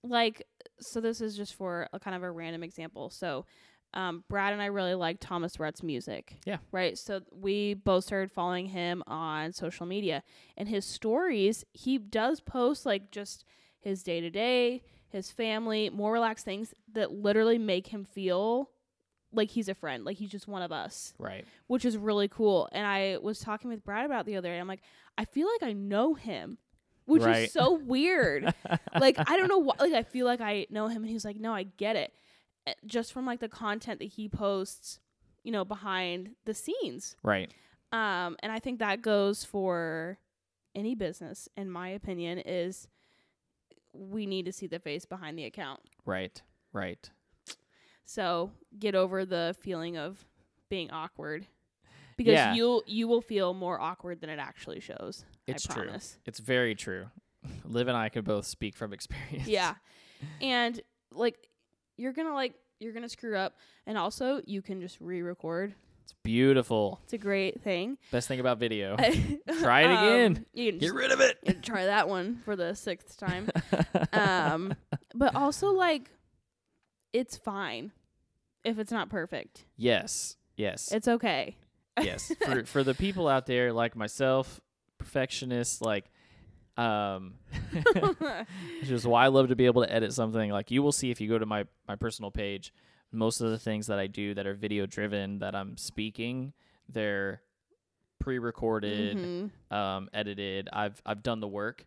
like, so this is just for a kind of a random example. So, um, Brad and I really like Thomas Rhett's music. Yeah. Right. So we both started following him on social media, and his stories, he does post like just his day to day, his family, more relaxed things that literally make him feel like he's a friend, like he's just one of us Right. which is really cool. And I was talking with Brad about the other day. I'm like, I feel like I know him, which Right. is so weird. like I don't know why. Like I feel like I know him, and he's like, no, I get it, Eh, just from like the content that he posts, you know, behind the scenes. Right. Um, and I think that goes for any business, in my opinion, is we need to see the face behind the account. Right. Right. So get over the feeling of being awkward. Because Yeah. you'll you will feel more awkward than it actually shows. It's I true. promise. It's very true. Liv and I could both speak from experience. Yeah. and like you're gonna like you're gonna screw up and also you can just re record. It's beautiful. It's a great thing. Best thing about video. Try it again. You can Get rid of it. you can try that one for the sixth time. um but also like it's fine if it's not perfect. yes. Yes. It's okay. yes. For for the people out there like myself, perfectionists, like um which is why I love to be able to edit something. Like you will see if you go to my my personal page, most of the things that I do that are video driven that I'm speaking, they're pre-recorded, Mhm. um, edited. I've I've done the work.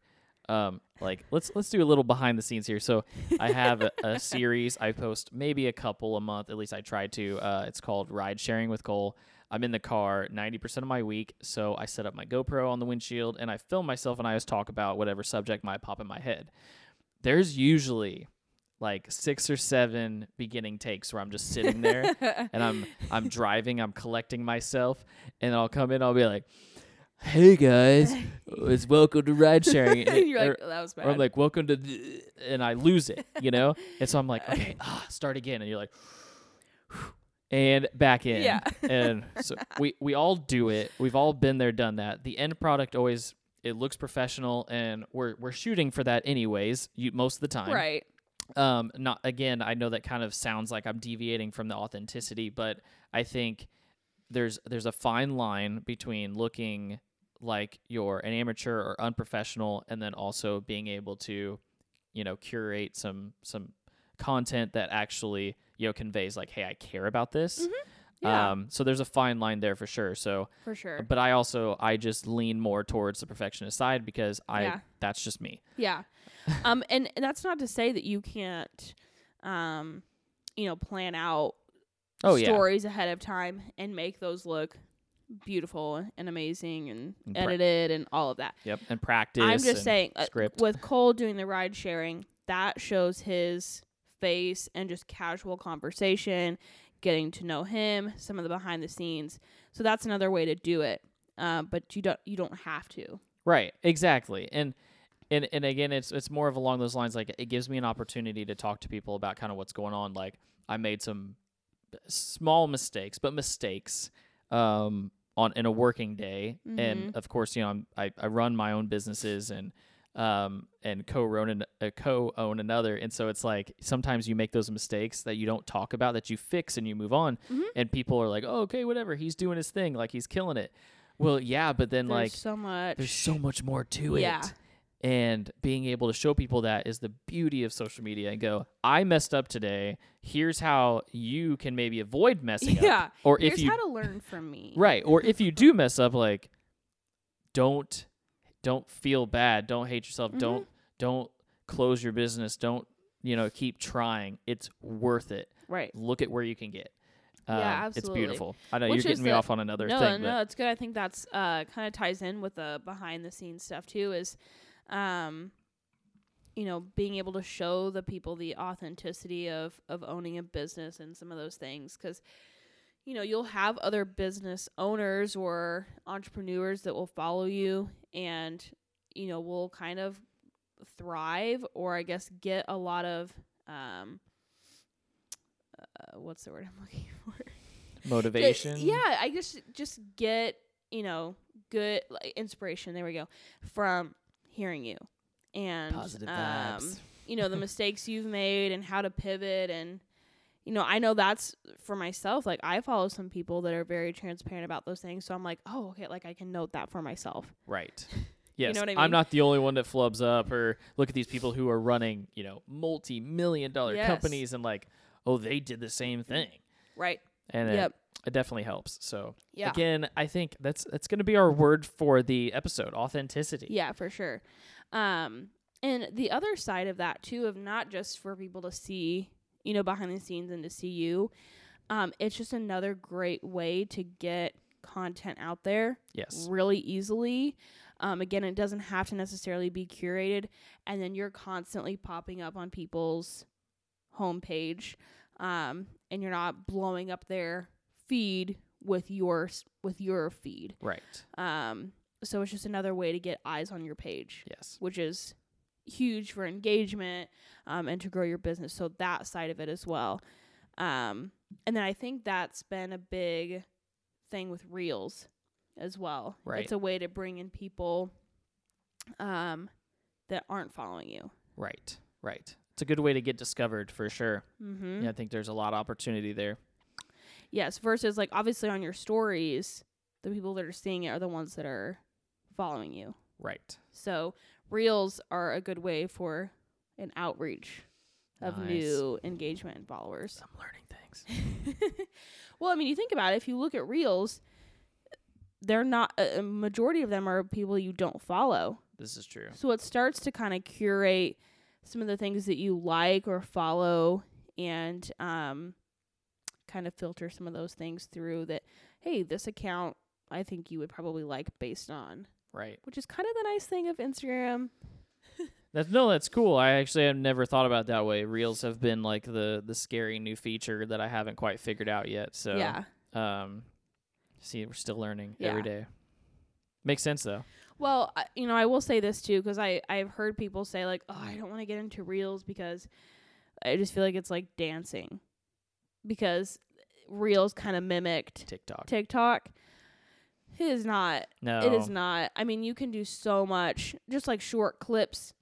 Um, like let's let's do a little behind the scenes here. So I have a, a series I post maybe a couple a month. At least I try to. Uh, it's called Ride Sharing with Cole. I'm in the car 90% of my week, so I set up my GoPro on the windshield and I film myself and I just talk about whatever subject might pop in my head. There's usually like six or seven beginning takes where I'm just sitting there and I'm I'm driving, I'm collecting myself, and I'll come in, I'll be like, "Hey guys, it's welcome to ride sharing." You're like, or, "Oh, that was bad. or I'm like, "Welcome to," th-" and I lose it, you know. and so I'm like, "Okay, ah, start again," and you're like, and back in, Yeah. and so we we all do it. We've all been there, done that. The end product always it looks professional, and we're we're shooting for that anyways. You most of the time, right. um not again i know that kind of sounds like i'm deviating from the authenticity but i think there's there's a fine line between looking like you're an amateur or unprofessional and then also being able to you know curate some some content that actually you know conveys like hey i care about this Yeah, um so there's a fine line there for sure so for sure. but i also i just lean more towards the perfectionist side because i Yeah. that's just me Yeah. um, and, and that's not to say that you can't, um, you know, plan out oh yeah stories ahead of time and make those look beautiful and amazing and, And pra- edited and all of that. yep and practice I'm just saying, uh, script with Cole doing the ride sharing, that shows his and just casual conversation, getting to know him, some of the behind the scenes. So that's another way to do it. Uh, but you don't you don't have to. Right, exactly. And and and again it's it's more of along those lines like it gives me an opportunity to talk to people about kind of what's going on like I made some small mistakes, but mistakes um on in a working day Mhm. and of course, you know, I'm, I I run my own businesses and um and co-own an, uh, co-own another and so it's like sometimes you make those mistakes that you don't talk about that you fix and you move on Mhm. and people are like oh okay whatever he's doing his thing like he's killing it Well, yeah, but then There's like so much. there's so much more to Yeah. it. And being able to show people that is the beauty of social media and go, I messed up today. Here's how you can maybe avoid messing up. yeah. Or Here's if you how to learn from me. Right. Or if you do mess up, like don't don't feel bad. Don't hate yourself. Mhm. Don't don't close your business. Don't you know keep trying. It's worth it. Right. Look at where you can get. Yeah, Um, absolutely. It's beautiful. I know Which you're getting me the- off on another no, thing, no, but it's good. I think that's uh kind of ties in with the behind the scenes stuff too. Is, um, you know, being able to show the people the authenticity of of owning a business and some of those things because. You know, you'll have other business owners or entrepreneurs that will follow you and, you know, will kind of thrive or I guess get a lot of, um, uh, what's the word I'm looking for? Motivation. yeah, I just just get you know good like, inspiration. There we go from hearing you and Positive um, vibes. you know the mistakes you've made and how to pivot and you know I know that's for myself. Like I follow some people that are very transparent about those things, so I'm like, oh okay, like I can note that for myself. Right. Yes. know what I I'm not the only one that flubs up or look at these people who are running, you know, multi million dollar Yes. companies and like, oh, they did the same thing. Right. And Yep. it, it definitely helps. So Yeah. again, I think that's that's gonna be our word for the episode, authenticity. Yeah, for sure. Um, and the other side of that too, of not just for people to see, you know, behind the scenes and to see you, um, it's just another great way to get content out there Yes. really easily. Um, again, it doesn't have to necessarily be curated, and then you're constantly popping up on people's homepage, um, and you're not blowing up their feed with your with your feed. Right. Um, so it's just another way to get eyes on your page, Yes. which is huge for engagement um, and to grow your business. So that side of it as well. Um, and then I think that's been a big thing with Reels as well. Right. It's a way to bring in people um, that aren't following you. Right. Right. It's a good way to get discovered for sure. Mm-hmm. Yeah, I think there's a lot of opportunity there. Yes, versus like obviously on your stories, the people that are seeing it are the ones that are following you. Right. So reels are a good way for an outreach of Nice. new engagement and followers. I'm learning things. well, I mean, you think about it. If you look at reels, they're not a a majority of them are people you don't follow. This is true. So it starts to kind of curate some of the things that you like or follow, and um, kind of filter some of those things through. That hey, this account I think you would probably like based on, Right. which is kind of the nice thing of Instagram. That's no, that's cool. I actually have never thought about it that way. Reels have been like the the scary new feature that I haven't quite figured out yet. So yeah. um see we're still learning every Yeah. day. Makes sense though. Well, you know, I will say this too because I I've heard people say like, "Oh, I don't want to get into reels because I just feel like it's like dancing." Because reels kind of mimicked TikTok. TikTok. It is not. no. It is not. I mean, you can do so much just like short clips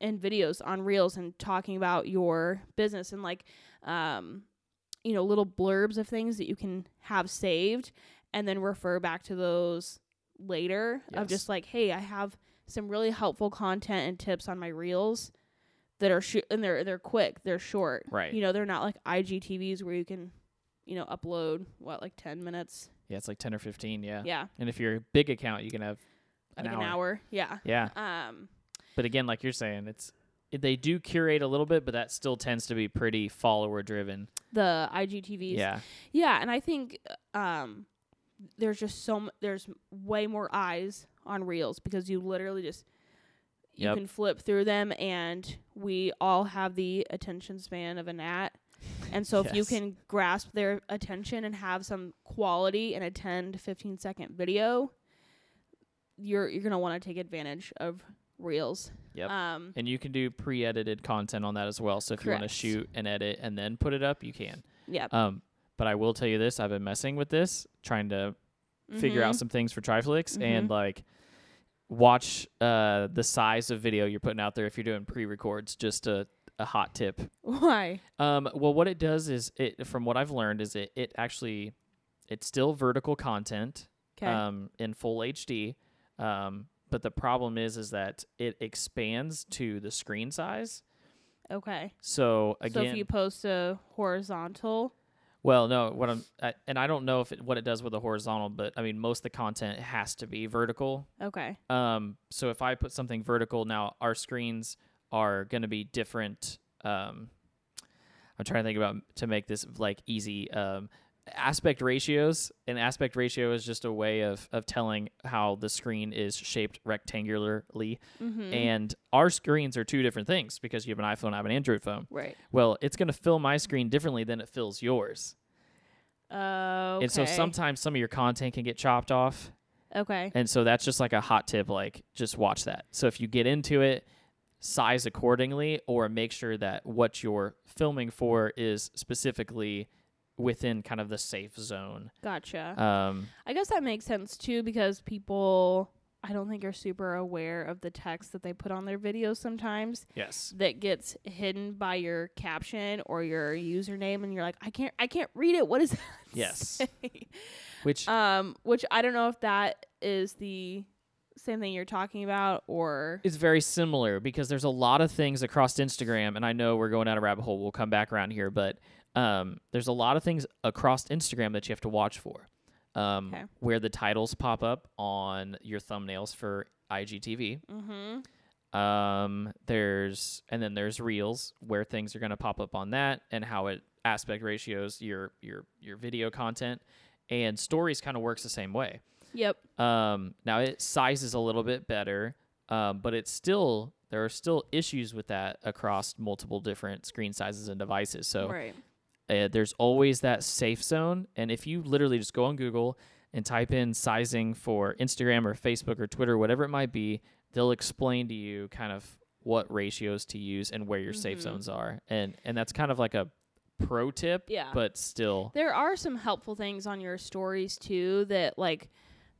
and videos on reels and talking about your business and like um you know, little blurbs of things that you can have saved and then refer back to those later of just like, hey, I have some really helpful content and tips on my reels that are sh- and they're they're quick, they're short. Right. You know, they're not like IGTVs where you can, you know, upload what like 10 minutes. Yeah, it's like 10 or 15, yeah. Yeah. And if you're a big account, you can have an like hour. an hour. Yeah. Yeah. Um But again, like you're saying, it's they do curate a little bit, but that still tends to be pretty follower driven. the IGTVs. Yeah. Yeah, and I think um there's just so m- there's way more eyes on reels because you literally just you Yep. can flip through them and we all have the attention span of a gnat. And so if you can grasp their attention and have some quality in a 10 to 15 second video, you're you're going to want to take advantage of reels. Yep. Um And you can do pre-edited content on that as well. So if you want to shoot and edit and then put it up, you can. yeah. Um, but I will tell you this: I've been messing with this, trying to figure out Mhm. some things for Triflix, and Mhm. like watch uh the size of video you're putting out there if you're doing pre-records. Just a a hot tip. Why? Um, well, what it does is it, from what I've learned, is it it actually it's still vertical content. Um, in full HD. Um, but the problem is, is that it expands to the screen size. okay. So again, so if you post a horizontal, well, no, what I'm, I, and I don't know if it, what it does with the horizontal, but I mean, most of the content has to be vertical. okay. Um, so if I put something vertical, now our screens are going to be different. Um, I'm trying to think about to make this like easy. Um, aspect ratios. An aspect ratio is just a way of of telling how the screen is shaped rectangularly. Mm-hmm. And our screens are two different things because you have an iPhone, I have an Android phone. right. Well, it's going to fill my screen differently than it fills yours. Uh, okay. And so sometimes some of your content can get chopped off. Okay. And so that's just like a hot tip like just watch that. So if you get into it, size accordingly or make sure that what you're filming for is specifically within kind of the safe zone. Gotcha. Um I guess that makes sense too because people I don't think are super aware of the text that they put on their videos sometimes yes. that gets hidden by your caption or your username and you're like I can't I can't read it. What is that? Yes. say?" Which um which I don't know if that is the same thing you're talking about or it's very similar because there's a lot of things across Instagram and I know we're going down a rabbit hole. We'll come back around here, but um there's a lot of things across Instagram that you have to watch for. Um Okay. where the titles pop up on your thumbnails for IGTV. mhm Um, there's and then there's reels where things are going to pop up on that and how it aspect ratios your your your video content and stories kind of works the same way. Yep. Um, now it sizes a little bit better, um, but it's still there are still issues with that across multiple different screen sizes and devices. So right. uh, there's always that safe zone. And if you literally just go on Google and type in sizing for Instagram or Facebook or Twitter, whatever it might be, they'll explain to you kind of what ratios to use and where your safe Mhm. zones are. And and that's kind of like a pro tip, Yeah. but still There are some helpful things on your stories too that like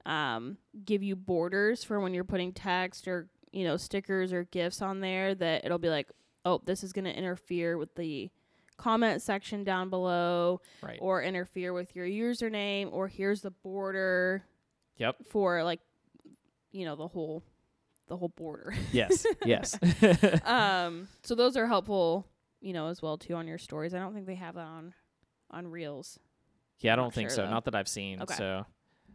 um give you borders for when you're putting text or you know stickers or gifs on there that it'll be like oh this is going to interfere with the comment section down below right. or interfere with your username or here's the border Yep. for like you know the whole the whole border Yes. yes. um so those are helpful you know as well too on your stories i don't think they have that on on reels Yeah, I don't think sure, so. though. Not that I've seen. Okay. So,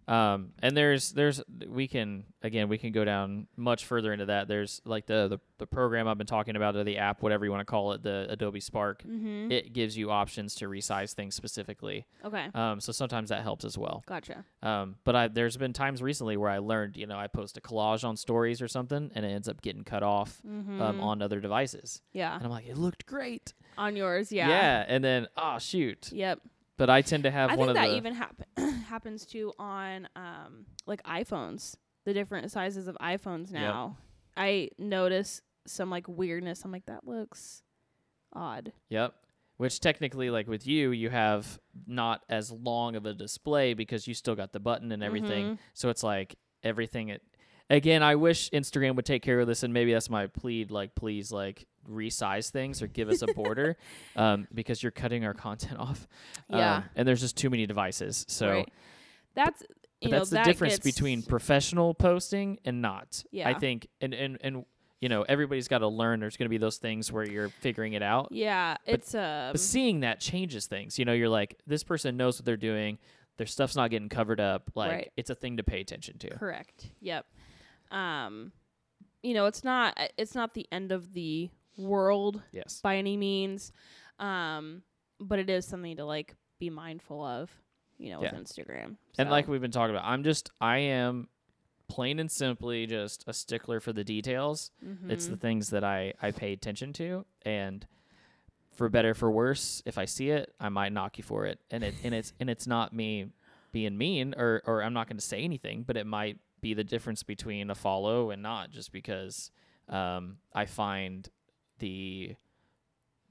um, and there's there's we can again we can go down much further into that. There's like the the, the program I've been talking about or the app, whatever you want to call it, the Adobe Spark. mm-hmm. It gives you options to resize things specifically. okay Um, so sometimes that helps as well. gotcha Um, but I there's been times recently where I learned, you know, I post a collage on stories or something, and it ends up getting cut off mm-hmm. um, on other devices, yeah and I'm like, it looked great. on yours yeah Yeah, and then oh shoot. yep But I tend to have i one think of that the even happen happens too on um like iphones the different sizes of iphones now i notice some like weirdness i'm like that looks odd Yep. Which technically, like with you, you have not as long of a display because you still got the button and everything. Mhm. So it's like everything. It again, I wish Instagram would take care of this, and maybe that's my plead. Like, please, like resize things or give us a border, um, because you're cutting our content off. Yeah. Um, and there's just too many devices. So right. that's you know that's the that difference gets- between professional posting and not. Yeah, I think, and and and you know, everybody's got to learn. There's going to be those things where you're figuring it out. yeah it's um But seeing that changes things. You know, you're like, this person knows what they're doing. Their stuff's not getting covered up. Like, Right. it's a thing to pay attention to. Correct. Yep. Um, you know, it's not it's not the end of the world Yes. by any means, um, but it is something to like be mindful of. You know, Yeah. with Instagram. And like we've been talking about, I'm just, I am plain and simply just a stickler for the details. It's the mhm. things that I, I pay attention to. And for better, for worse, if I see it, I might knock you for it. And it, and it's, and it's not me being mean or, or I'm not going to say anything, but it might be the difference between a follow and not just because, um, I find the,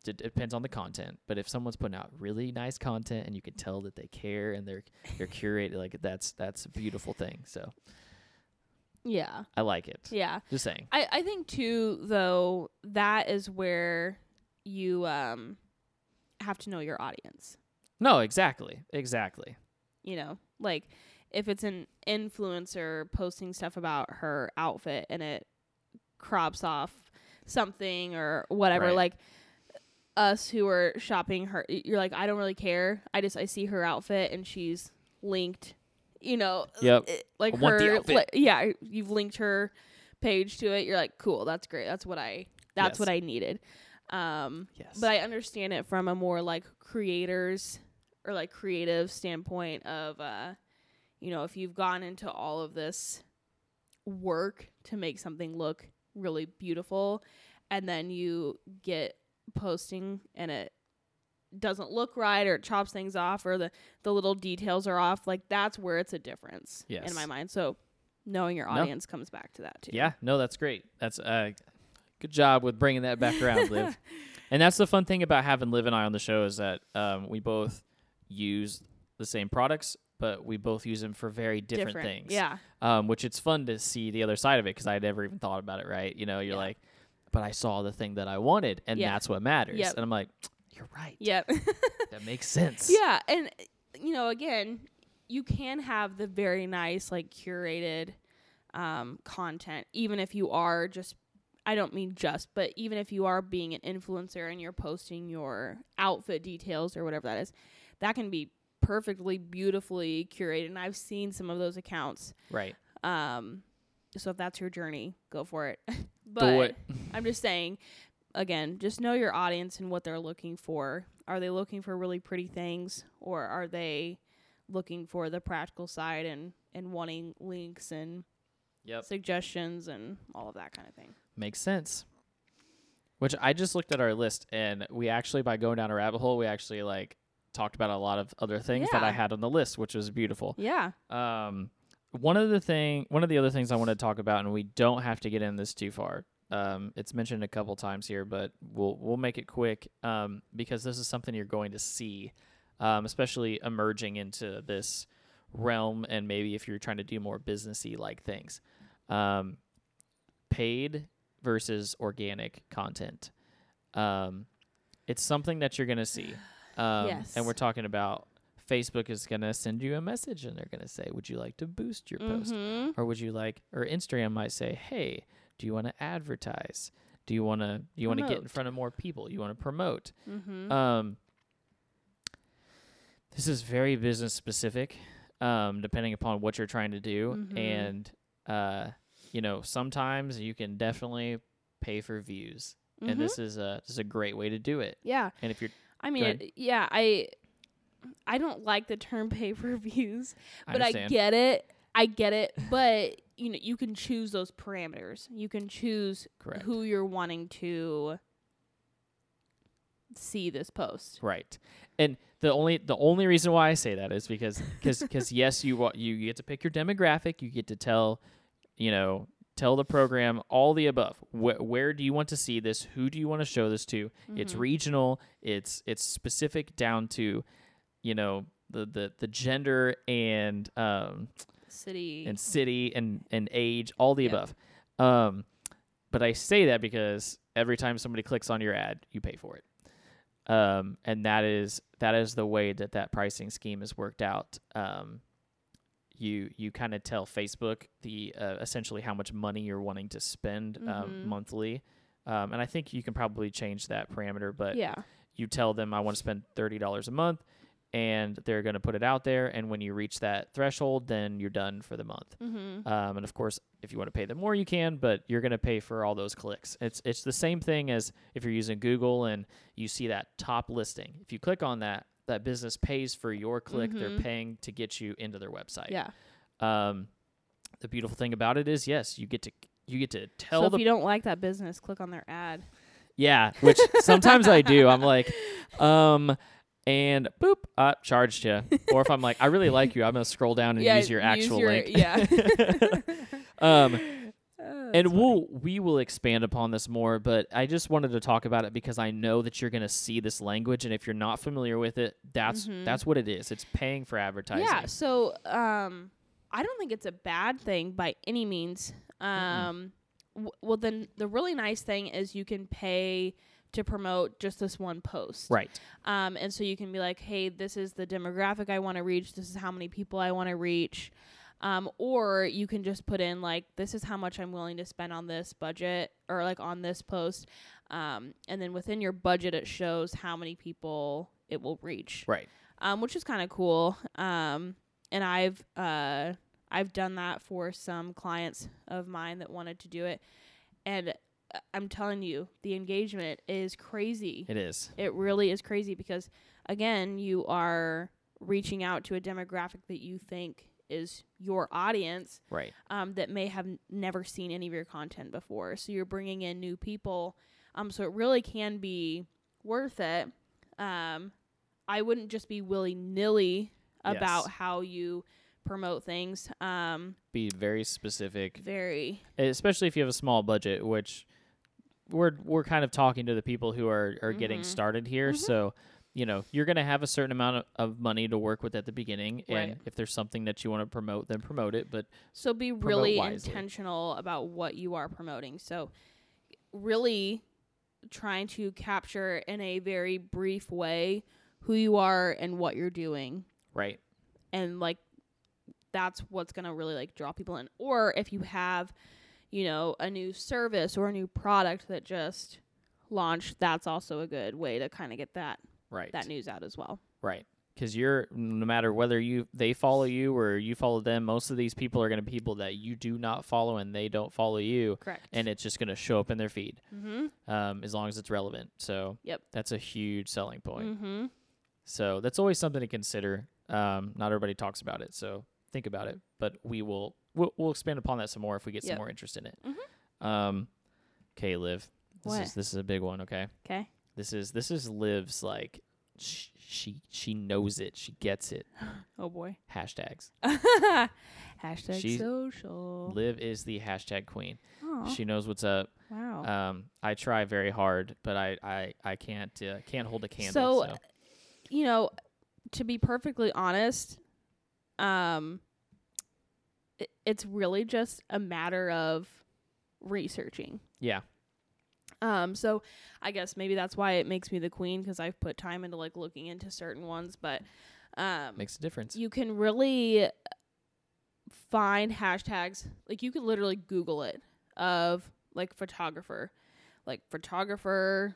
it depends on the content, but if someone's putting out really nice content and you can tell that they care and they're they're curated, like that's that's a beautiful thing. So yeah, I like it. yeah. Just saying. I I think too though that is where you um have to know your audience. No, exactly, exactly. You know, like if it's an influencer posting stuff about her outfit and it crops off something or whatever, Right. like us who are shopping her, you're like, I don't really care. I just I see her outfit and she's linked, you know, Yep. it- like I her, outfit. li- yeah, you've linked her page to it. You're like, cool, that's great. That's what I that's Yes. what I needed. Um, Yes. but I understand it from a more like creators or like creative standpoint of uh you know, if you've gone into all of this work to make something look really beautiful and then you get posting and it doesn't look right or it chops things off or the the little details are off, like that's where it's a difference Yes. in my mind. So knowing your No. audience comes back to that too. Yeah, no, that's great. That's uh, good job with bringing that back around, Liv. and that's the fun thing about having Liv and I on the show is that um, we both use the same products, but we both use them for very different, things. Yeah. Um, which it's fun to see the other side of it because I never even thought about it. Right? You know, you're Yeah. like, but I saw the thing that I wanted, and Yeah. that's what matters. Yep. And I'm like, you're right. Yep. That makes sense. Yeah, and you know, again, you can have the very nice, like curated um, content, even if you are just. I don't mean just, but even if you are being an influencer and you're posting your outfit details or whatever that is, that can be perfectly beautifully curated. And I've seen some of those accounts. Right. Um, so if that's your journey, go for it. but. I'm just saying, again, just know your audience and what they're looking for. Are they looking for really pretty things, or are they looking for the practical side and and wanting links and Yep. suggestions and all of that kind of thing? Makes sense. Which I just looked at our list, and we actually, by going down a rabbit hole, we actually like talked about a lot of other things that I had on the list, which was beautiful. Yeah. Um, one of the thing, one of the other things I want to talk about, and we don't have to get in this too far. Um, it's mentioned a couple times here, but we'll we'll make it quick um, because this is something you're going to see, um, especially emerging into this realm, and maybe if you're trying to do more businessy like things, um, paid versus organic content. Um, it's something that you're gonna see, um, Yes. and we're talking about Facebook is gonna send you a message, and they're gonna say, "Would you like to boost your post?" Mhm. or would you like or Instagram might say, "Hey, do you want to advertise? Do you want to do you want to get in front of more people? You want to promote?" Mhm. Um this is very business specific um depending upon what you're trying to do Mhm. and uh you know, sometimes you can definitely pay for views. And this is a this is a great way to do it. yeah. And if you're I mean, it, yeah. I I don't like the term pay per views. But I, understand. get it. I get it. But you know, you can choose those parameters. You can choose Correct. who you're wanting to see this post. Right. And the only the only reason why I say that is because cuz cuz yes, you you get to pick your demographic, you get to tell, you know, tell the program all the above. Wh- where do you want to see this? Who do you want to show this to? It's Mhm. regional, it's it's specific down to, you know, the the the gender and um City. and city and and age, all the Yep. above. Um, but I say that because every time somebody clicks on your ad, you pay for it. Um, and that is that is the way that that pricing scheme is worked out. You you kind of tell Facebook the uh, essentially how much money you're wanting to spend Mhm. um, monthly. Um, and I think you can probably change that parameter, but yeah. you tell them I want to spend thirty dollars a month, and they're going to put it out there. And when you reach that threshold, then you're done for the month. Mm-hmm. Um, and of course, if you want to pay them more, you can, but you're going to pay for all those clicks. It's it's the same thing as if you're using Google and you see that top listing. If you click on that, that business pays for your click. They're Mhm. paying to get you into their website. Yeah. Um, the beautiful thing about it is, yes, you get to you get to tell So if you don't like that business, click on their ad. yeah, which sometimes I do. I'm like, um, and boop, uh, charged you. Or if I'm like, I really like you, I'm gonna scroll down and Yeah, use your use actual your- link. yeah. um, Oh, and we'll we will expand upon this more, but I just wanted to talk about it because I know that you're gonna see this language, and if you're not familiar with it, that's Mhm. that's what it is. It's paying for advertising. Yeah. So um, I don't think it's a bad thing by any means. Um, w- well, then the really nice thing is you can pay to promote just this one post. Right. Um, and so you can be like, hey, this is the demographic I want to reach. This is how many people I want to reach. Um, or you can just put in like, this is how much I'm willing to spend on this budget or like on this post. Um, and then within your budget, it shows how many people it will reach, Right. um, which is kind of cool. Um, and I've uh, I've done that for some clients of mine that wanted to do it, and uh, I'm telling you, the engagement is crazy. It is. It really is crazy because again, you are reaching out to a demographic that you think is your audience Right. um, that may have n- never seen any of your content before. So you're bringing in new people. Um, so it really can be worth it. Um, I wouldn't just be willy nilly about Yes. how you promote things. Um, Be very specific, very especially if you have a small budget, which we're we're kind of talking to the people who are are getting Mhm. started here. Mhm. So, you know, you're going to have a certain amount of, of money to work with at the beginning, and if there's something that you want to promote, then promote it. But So be really wisely. intentional about what you are promoting. So really trying to capture in a very brief way who you are and what you're doing right, and like that's what's going to really like draw people in. Or if you have, you know, a new service or a new product that just launched, that's also a good way to kind of get that right, that news out as well. right. Because you're no matter whether you they follow you or you follow them, most of these people are going to be people that you do not follow and they don't follow you, Correct. and it's just going to show up in their feed. mm-hmm. um, as long as it's relevant. So Yep. that's a huge selling point. Mm-hmm. So that's always something to consider. Um, not everybody talks about it, so think about it. But we will we'll, we'll expand upon that some more if we get Yep. some more interest in it. Mhm. Um, okay, Liv. This What? is this is a big one. Okay, Okay. This is this is Liv's like sh- she she knows it. She gets it. Oh boy. Hashtags. Hashtag She's- social. Liv is the hashtag queen. Aw, She knows what's up. wow. Um, I try very hard, but I I I can't uh, can't hold a candle. So, so. you know, to be perfectly honest, um, it, it's really just a matter of researching. yeah. Um, so I guess maybe that's why it makes me the queen because I've put time into like looking into certain ones, but um, makes a difference. you can really find hashtags like you could literally google it of like photographer like photographer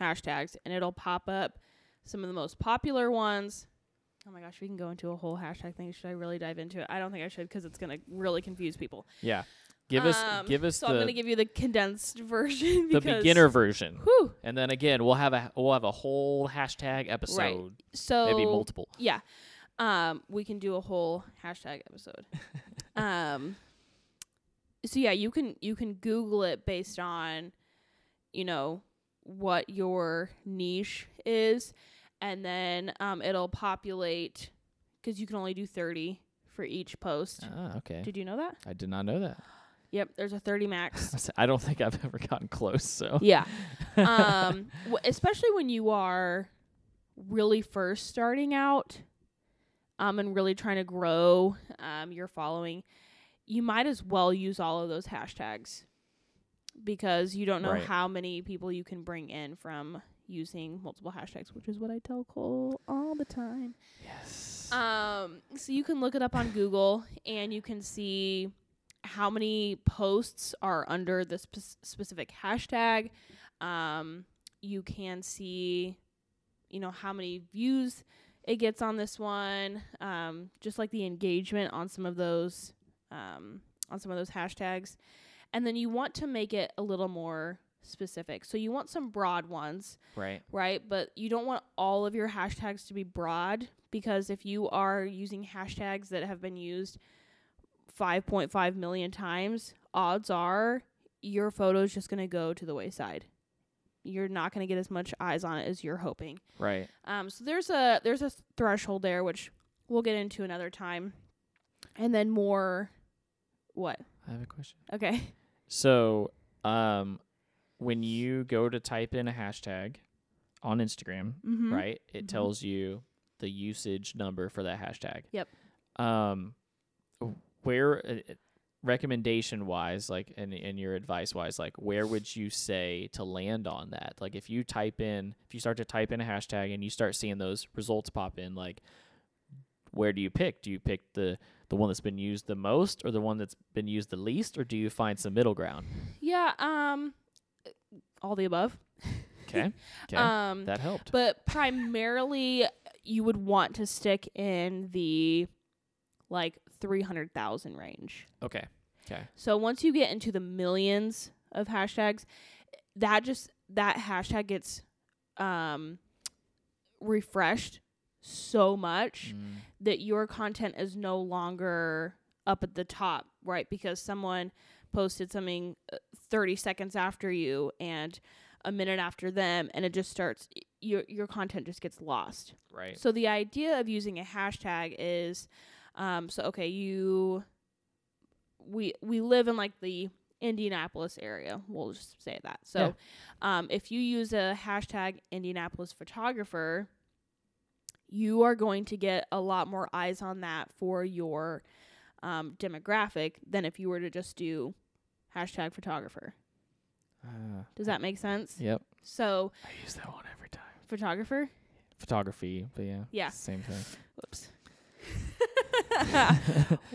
hashtags and it'll pop up some of the most popular ones oh my gosh we can go into a whole hashtag thing should i really dive into it i don't think i should because it's going to really confuse people Yeah. Give us Um, give us so i'm going to give you the condensed version the beginner version. whew, And then again, we'll have a we'll have a whole hashtag episode, Right. so maybe multiple. Yeah. Um, we can do a whole hashtag episode. um, so yeah, you can you can Google it based on, you know, what your niche is, and then um, it'll populate because you can only do thirty for each post. Ah, okay. Did you know that? I did not know that. Yep, there's a thirty max. I don't think I've ever gotten close. So yeah. Um, w- especially when you are really first starting out, um, and really trying to grow um your following, you might as well use all of those hashtags because you don't know Right. how many people you can bring in from using multiple hashtags, which is what I tell Cole all the time. yes. Um, so you can look it up on Google and you can see how many posts are under the spe- specific hashtag. Um, you can see, you know, how many views it gets on this one. Um, just like the engagement on some of those, um, on some of those hashtags, and then you want to make it a little more specific. So you want some broad ones right. right? But you don't want all of your hashtags to be broad because if you are using hashtags that have been used 5.5 million times, odds are your photo is just going to go to the wayside. You're not going to get as much eyes on it as you're hoping. Right. Um, so there's a there's a threshold there which we'll get into another time, and then more. What? I have a question. Okay. So, um, when you go to type in a hashtag on Instagram, Mm-hmm. right, it Mhm. tells you the usage number for that hashtag. Yep. Um, where uh, recommendation wise, like and and your advice wise, like where would you say to land on that? Like if you type in, if you start to type in a hashtag and you start seeing those results pop in, like where do you pick? Do you pick the the one that's been used the most, or the one that's been used the least, or do you find some middle ground? Yeah, um all the above. Okay, okay, Um that helped. but primarily you would want to stick in the like 300,000 range. Okay, okay, So once you get into the millions of hashtags, that just that hashtag gets um refreshed so much Mm, that your content is no longer up at the top, right? Because someone posted something uh, 30 seconds after you and a minute after them and it just starts your your content just gets lost. right. So the idea of using a hashtag is um so okay, you we we live in like the Indianapolis area. We'll just say that. So um if you use a hashtag Indianapolis photographer, you are going to get a lot more eyes on that for your um, demographic than if you were to just do hashtag photographer. Uh, Does that make sense? yep. So I use that one every time. photographer. Photography, but yeah, Yeah. same thing. Whoops.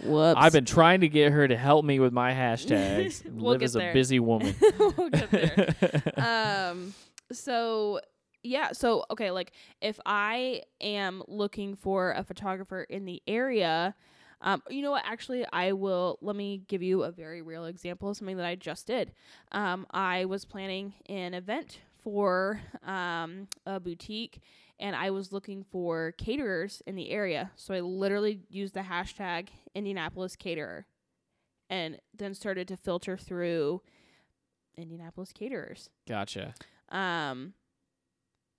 Whoops. I've been trying to get her to help me with my hashtags. We'll Liv as a busy woman. we'll get there. um so yeah so okay like if i am looking for a photographer in the area um you know what actually i will let me give you a very real example of something that i just did um i was planning an event for um a boutique and i was looking for caterers in the area so i literally used the hashtag indianapolis caterer and then started to filter through indianapolis caterers gotcha. um,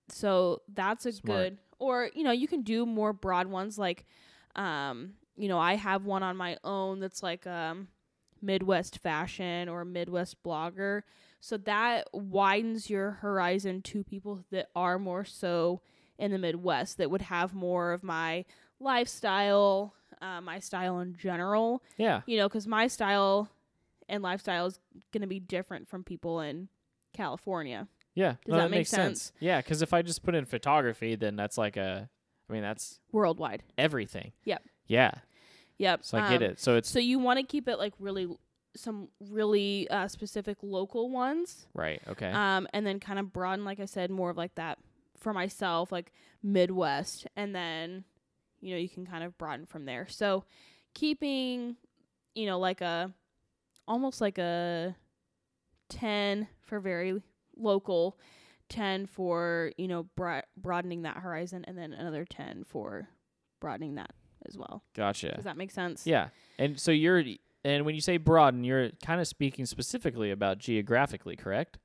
so that's a Smart. good, or you know, you can do more broad ones like, um, you know, I have one on my own that's like um, Midwest fashion or Midwest blogger. So that widens your horizon to people that are more so in the Midwest that would have more of my lifestyle, uh, my style in general. Yeah. You know, because my style and lifestyle is going to be different from people in California. Yeah. Does no, that that make makes sense? Yeah, because if I just put in photography, then that's like a, I mean, that's worldwide. everything. Yep. Yeah. Yep. So I get Um, it. So it's So you want to keep it like really some really uh, specific local ones, right. Okay. um, and then kind of broaden, like I said, more of like that for myself, like Midwest, and then you know you can kind of broaden from there. So keeping, you know, like a almost like a ten for very local, ten for you know bro- broadening that horizon, and then another ten for broadening that as well. gotcha. Does that make sense? Yeah. And so you're, and when you say broaden, you're kind of speaking specifically about geographically, correct?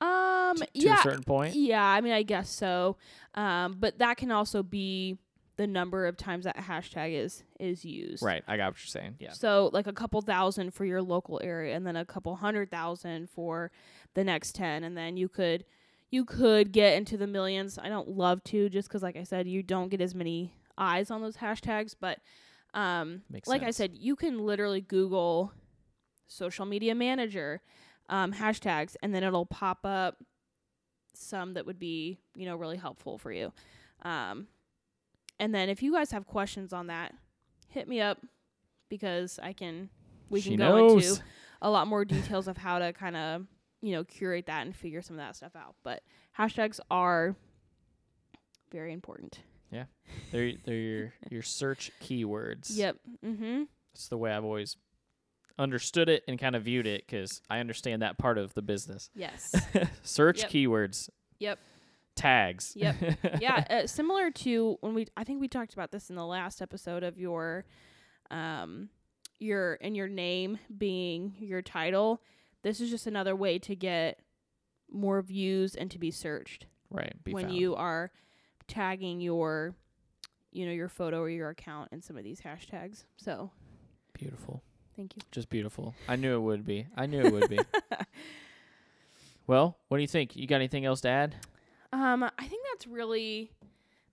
Um. T- to yeah. a certain point. Yeah. I mean, I guess so. Um. But that can also be the number of times that hashtag is is used. Right. I got what you're saying. Yeah. So like a couple thousand for your local area, and then a couple hundred thousand for the next ten, and then you could you could get into the millions. I don't love to just because, like I said, you don't get as many eyes on those hashtags, but um, Makes like I said, you can literally Google social media manager um, hashtags, and then it'll pop up some that would be you know really helpful for you. Um, and then if you guys have questions on that, hit me up because I can we she can go knows. into a lot more details of how to kind of you know curate that and figure some of that stuff out. But hashtags are very important. Yeah. They're they're your your search keywords. Yep. Mm-hmm. It's the way I've always understood it and kind of viewed it because I understand that part of the business. Yes. search Yep. keywords. Yep. Tags. Yep. yeah, uh, similar to when we I think we talked about this in the last episode of your um your and your name being your title. This is just another way to get more views and to be searched right. Be when found. you are tagging your you know your photo or your account in some of these hashtags. So, beautiful. Thank you. Just beautiful. I knew it would be. I knew it would be. well, what do you think? You got anything else to add? Um, I think that's really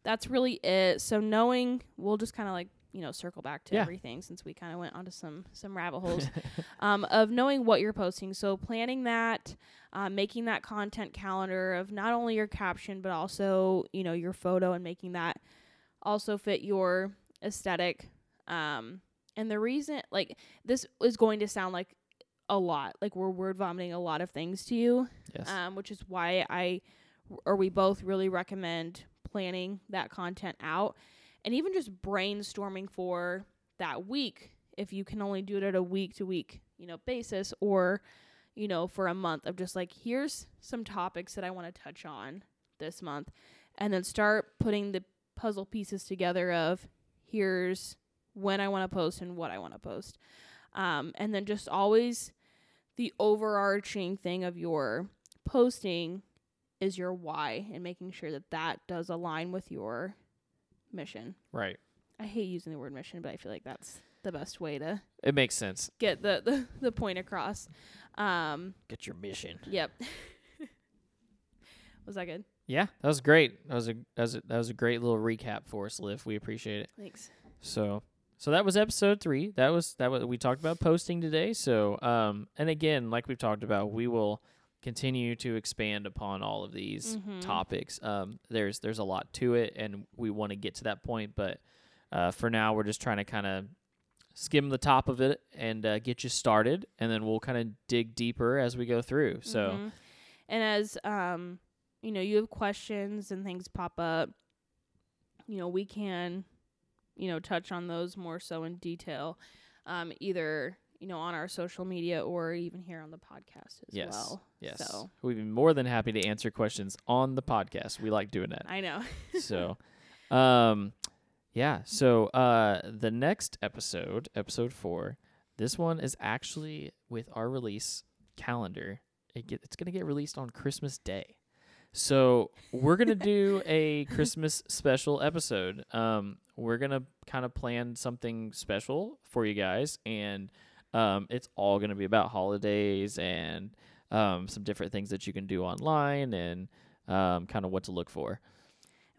that's really it. So knowing, we'll just kind of like you know circle back to Yeah. everything since we kind of went onto some some rabbit holes um, of knowing what you're posting. So planning that, uh, making that content calendar of not only your caption but also you know your photo and making that also fit your aesthetic. Um, and the reason, like, this is going to sound like a lot, like we're word vomiting a lot of things to you, yes. um, which is why I or we both really recommend planning that content out and even just brainstorming for that week if you can only do it at a week to week you know basis or you know for a month of just like here's some topics that I want to touch on this month and then start putting the puzzle pieces together of here's when I want to post and what I want to post um, and then just always the overarching thing of your posting is your why and making sure that that does align with your mission. right. I hate using the word mission, but I feel like that's the best way to It makes sense. get the the, the point across. Um, Get your mission. yep. was that good? Yeah, that was great. That was a that was a, that was a great little recap for us, Liv. We appreciate it. Thanks. So so that was episode three. That was that was we talked about posting today. So um and again, like we've talked about, we will continue to expand upon all of these Mhm. topics. Um there's there's a lot to it and we want to get to that point, but uh for now we're just trying to kind of skim the top of it and uh, get you started and then we'll kind of dig deeper as we go through. So Mhm. and as um, you know, you have questions and things pop up, you know, we can, you know, touch on those more so in detail, um, either you know on our social media or even here on the podcast as Yes. well. Yes. So We'd be more than happy to answer questions on the podcast. We like doing that. I know. so um yeah, so uh the next episode, episode 4, this one is actually with our release calendar. It get, it's going to get released on Christmas Day. So, we're going to do a Christmas special episode. Um we're going to kind of plan something special for you guys and um it's all going to be about holidays and um some different things that you can do online and um kind of what to look for.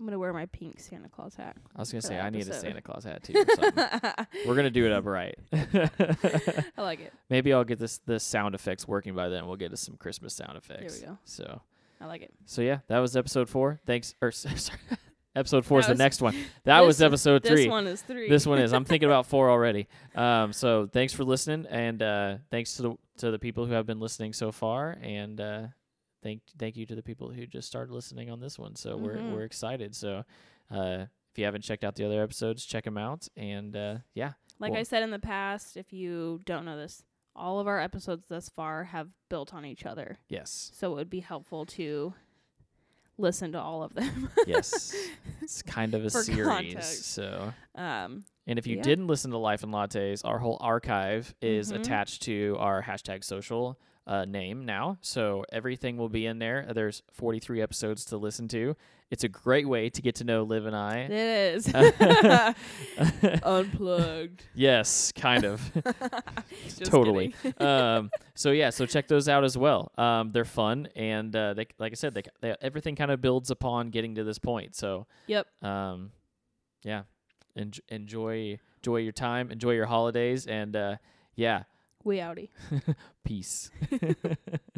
I'm gonna wear my pink Santa Claus hat. I was gonna say I need a. Santa Claus hat too. Or something. We're gonna do it up right. I like it. Maybe I'll get this the sound effects working by then. We'll get us some Christmas sound effects. There we go. So I like it. so yeah, that was episode four. Thanks. Or sorry, episode four is That the next one. That was episode three. This one is three. This one is. I'm thinking about four already. Um. So thanks for listening, and uh, thanks to the to the people who have been listening so far, and uh, thank thank you to the people who just started listening on this one. So Mhm. we're we're excited. So uh, if you haven't checked out the other episodes, check them out, and uh, yeah. Like Cool. I said in the past, if you don't know this, all of our episodes thus far have built on each other. Yes. So it would be helpful to listen to all of them. Yes. it's kind of a series. context. So, um, and if you Yeah. didn't listen to Life and Lattes, our whole archive is Mhm. attached to our hashtag social uh, name now. So everything will be in there. There's 43 episodes to listen to. It's a great way to get to know Liv and I. is unplugged. yes, kind of. Totally. um, so yeah, so check those out as well. Um, they're fun, and uh, they, like I said, they, they, everything kind of builds upon getting to this point. So Yep. um, yeah, en- enjoy enjoy your time, enjoy your holidays, and uh, yeah, We outie. peace.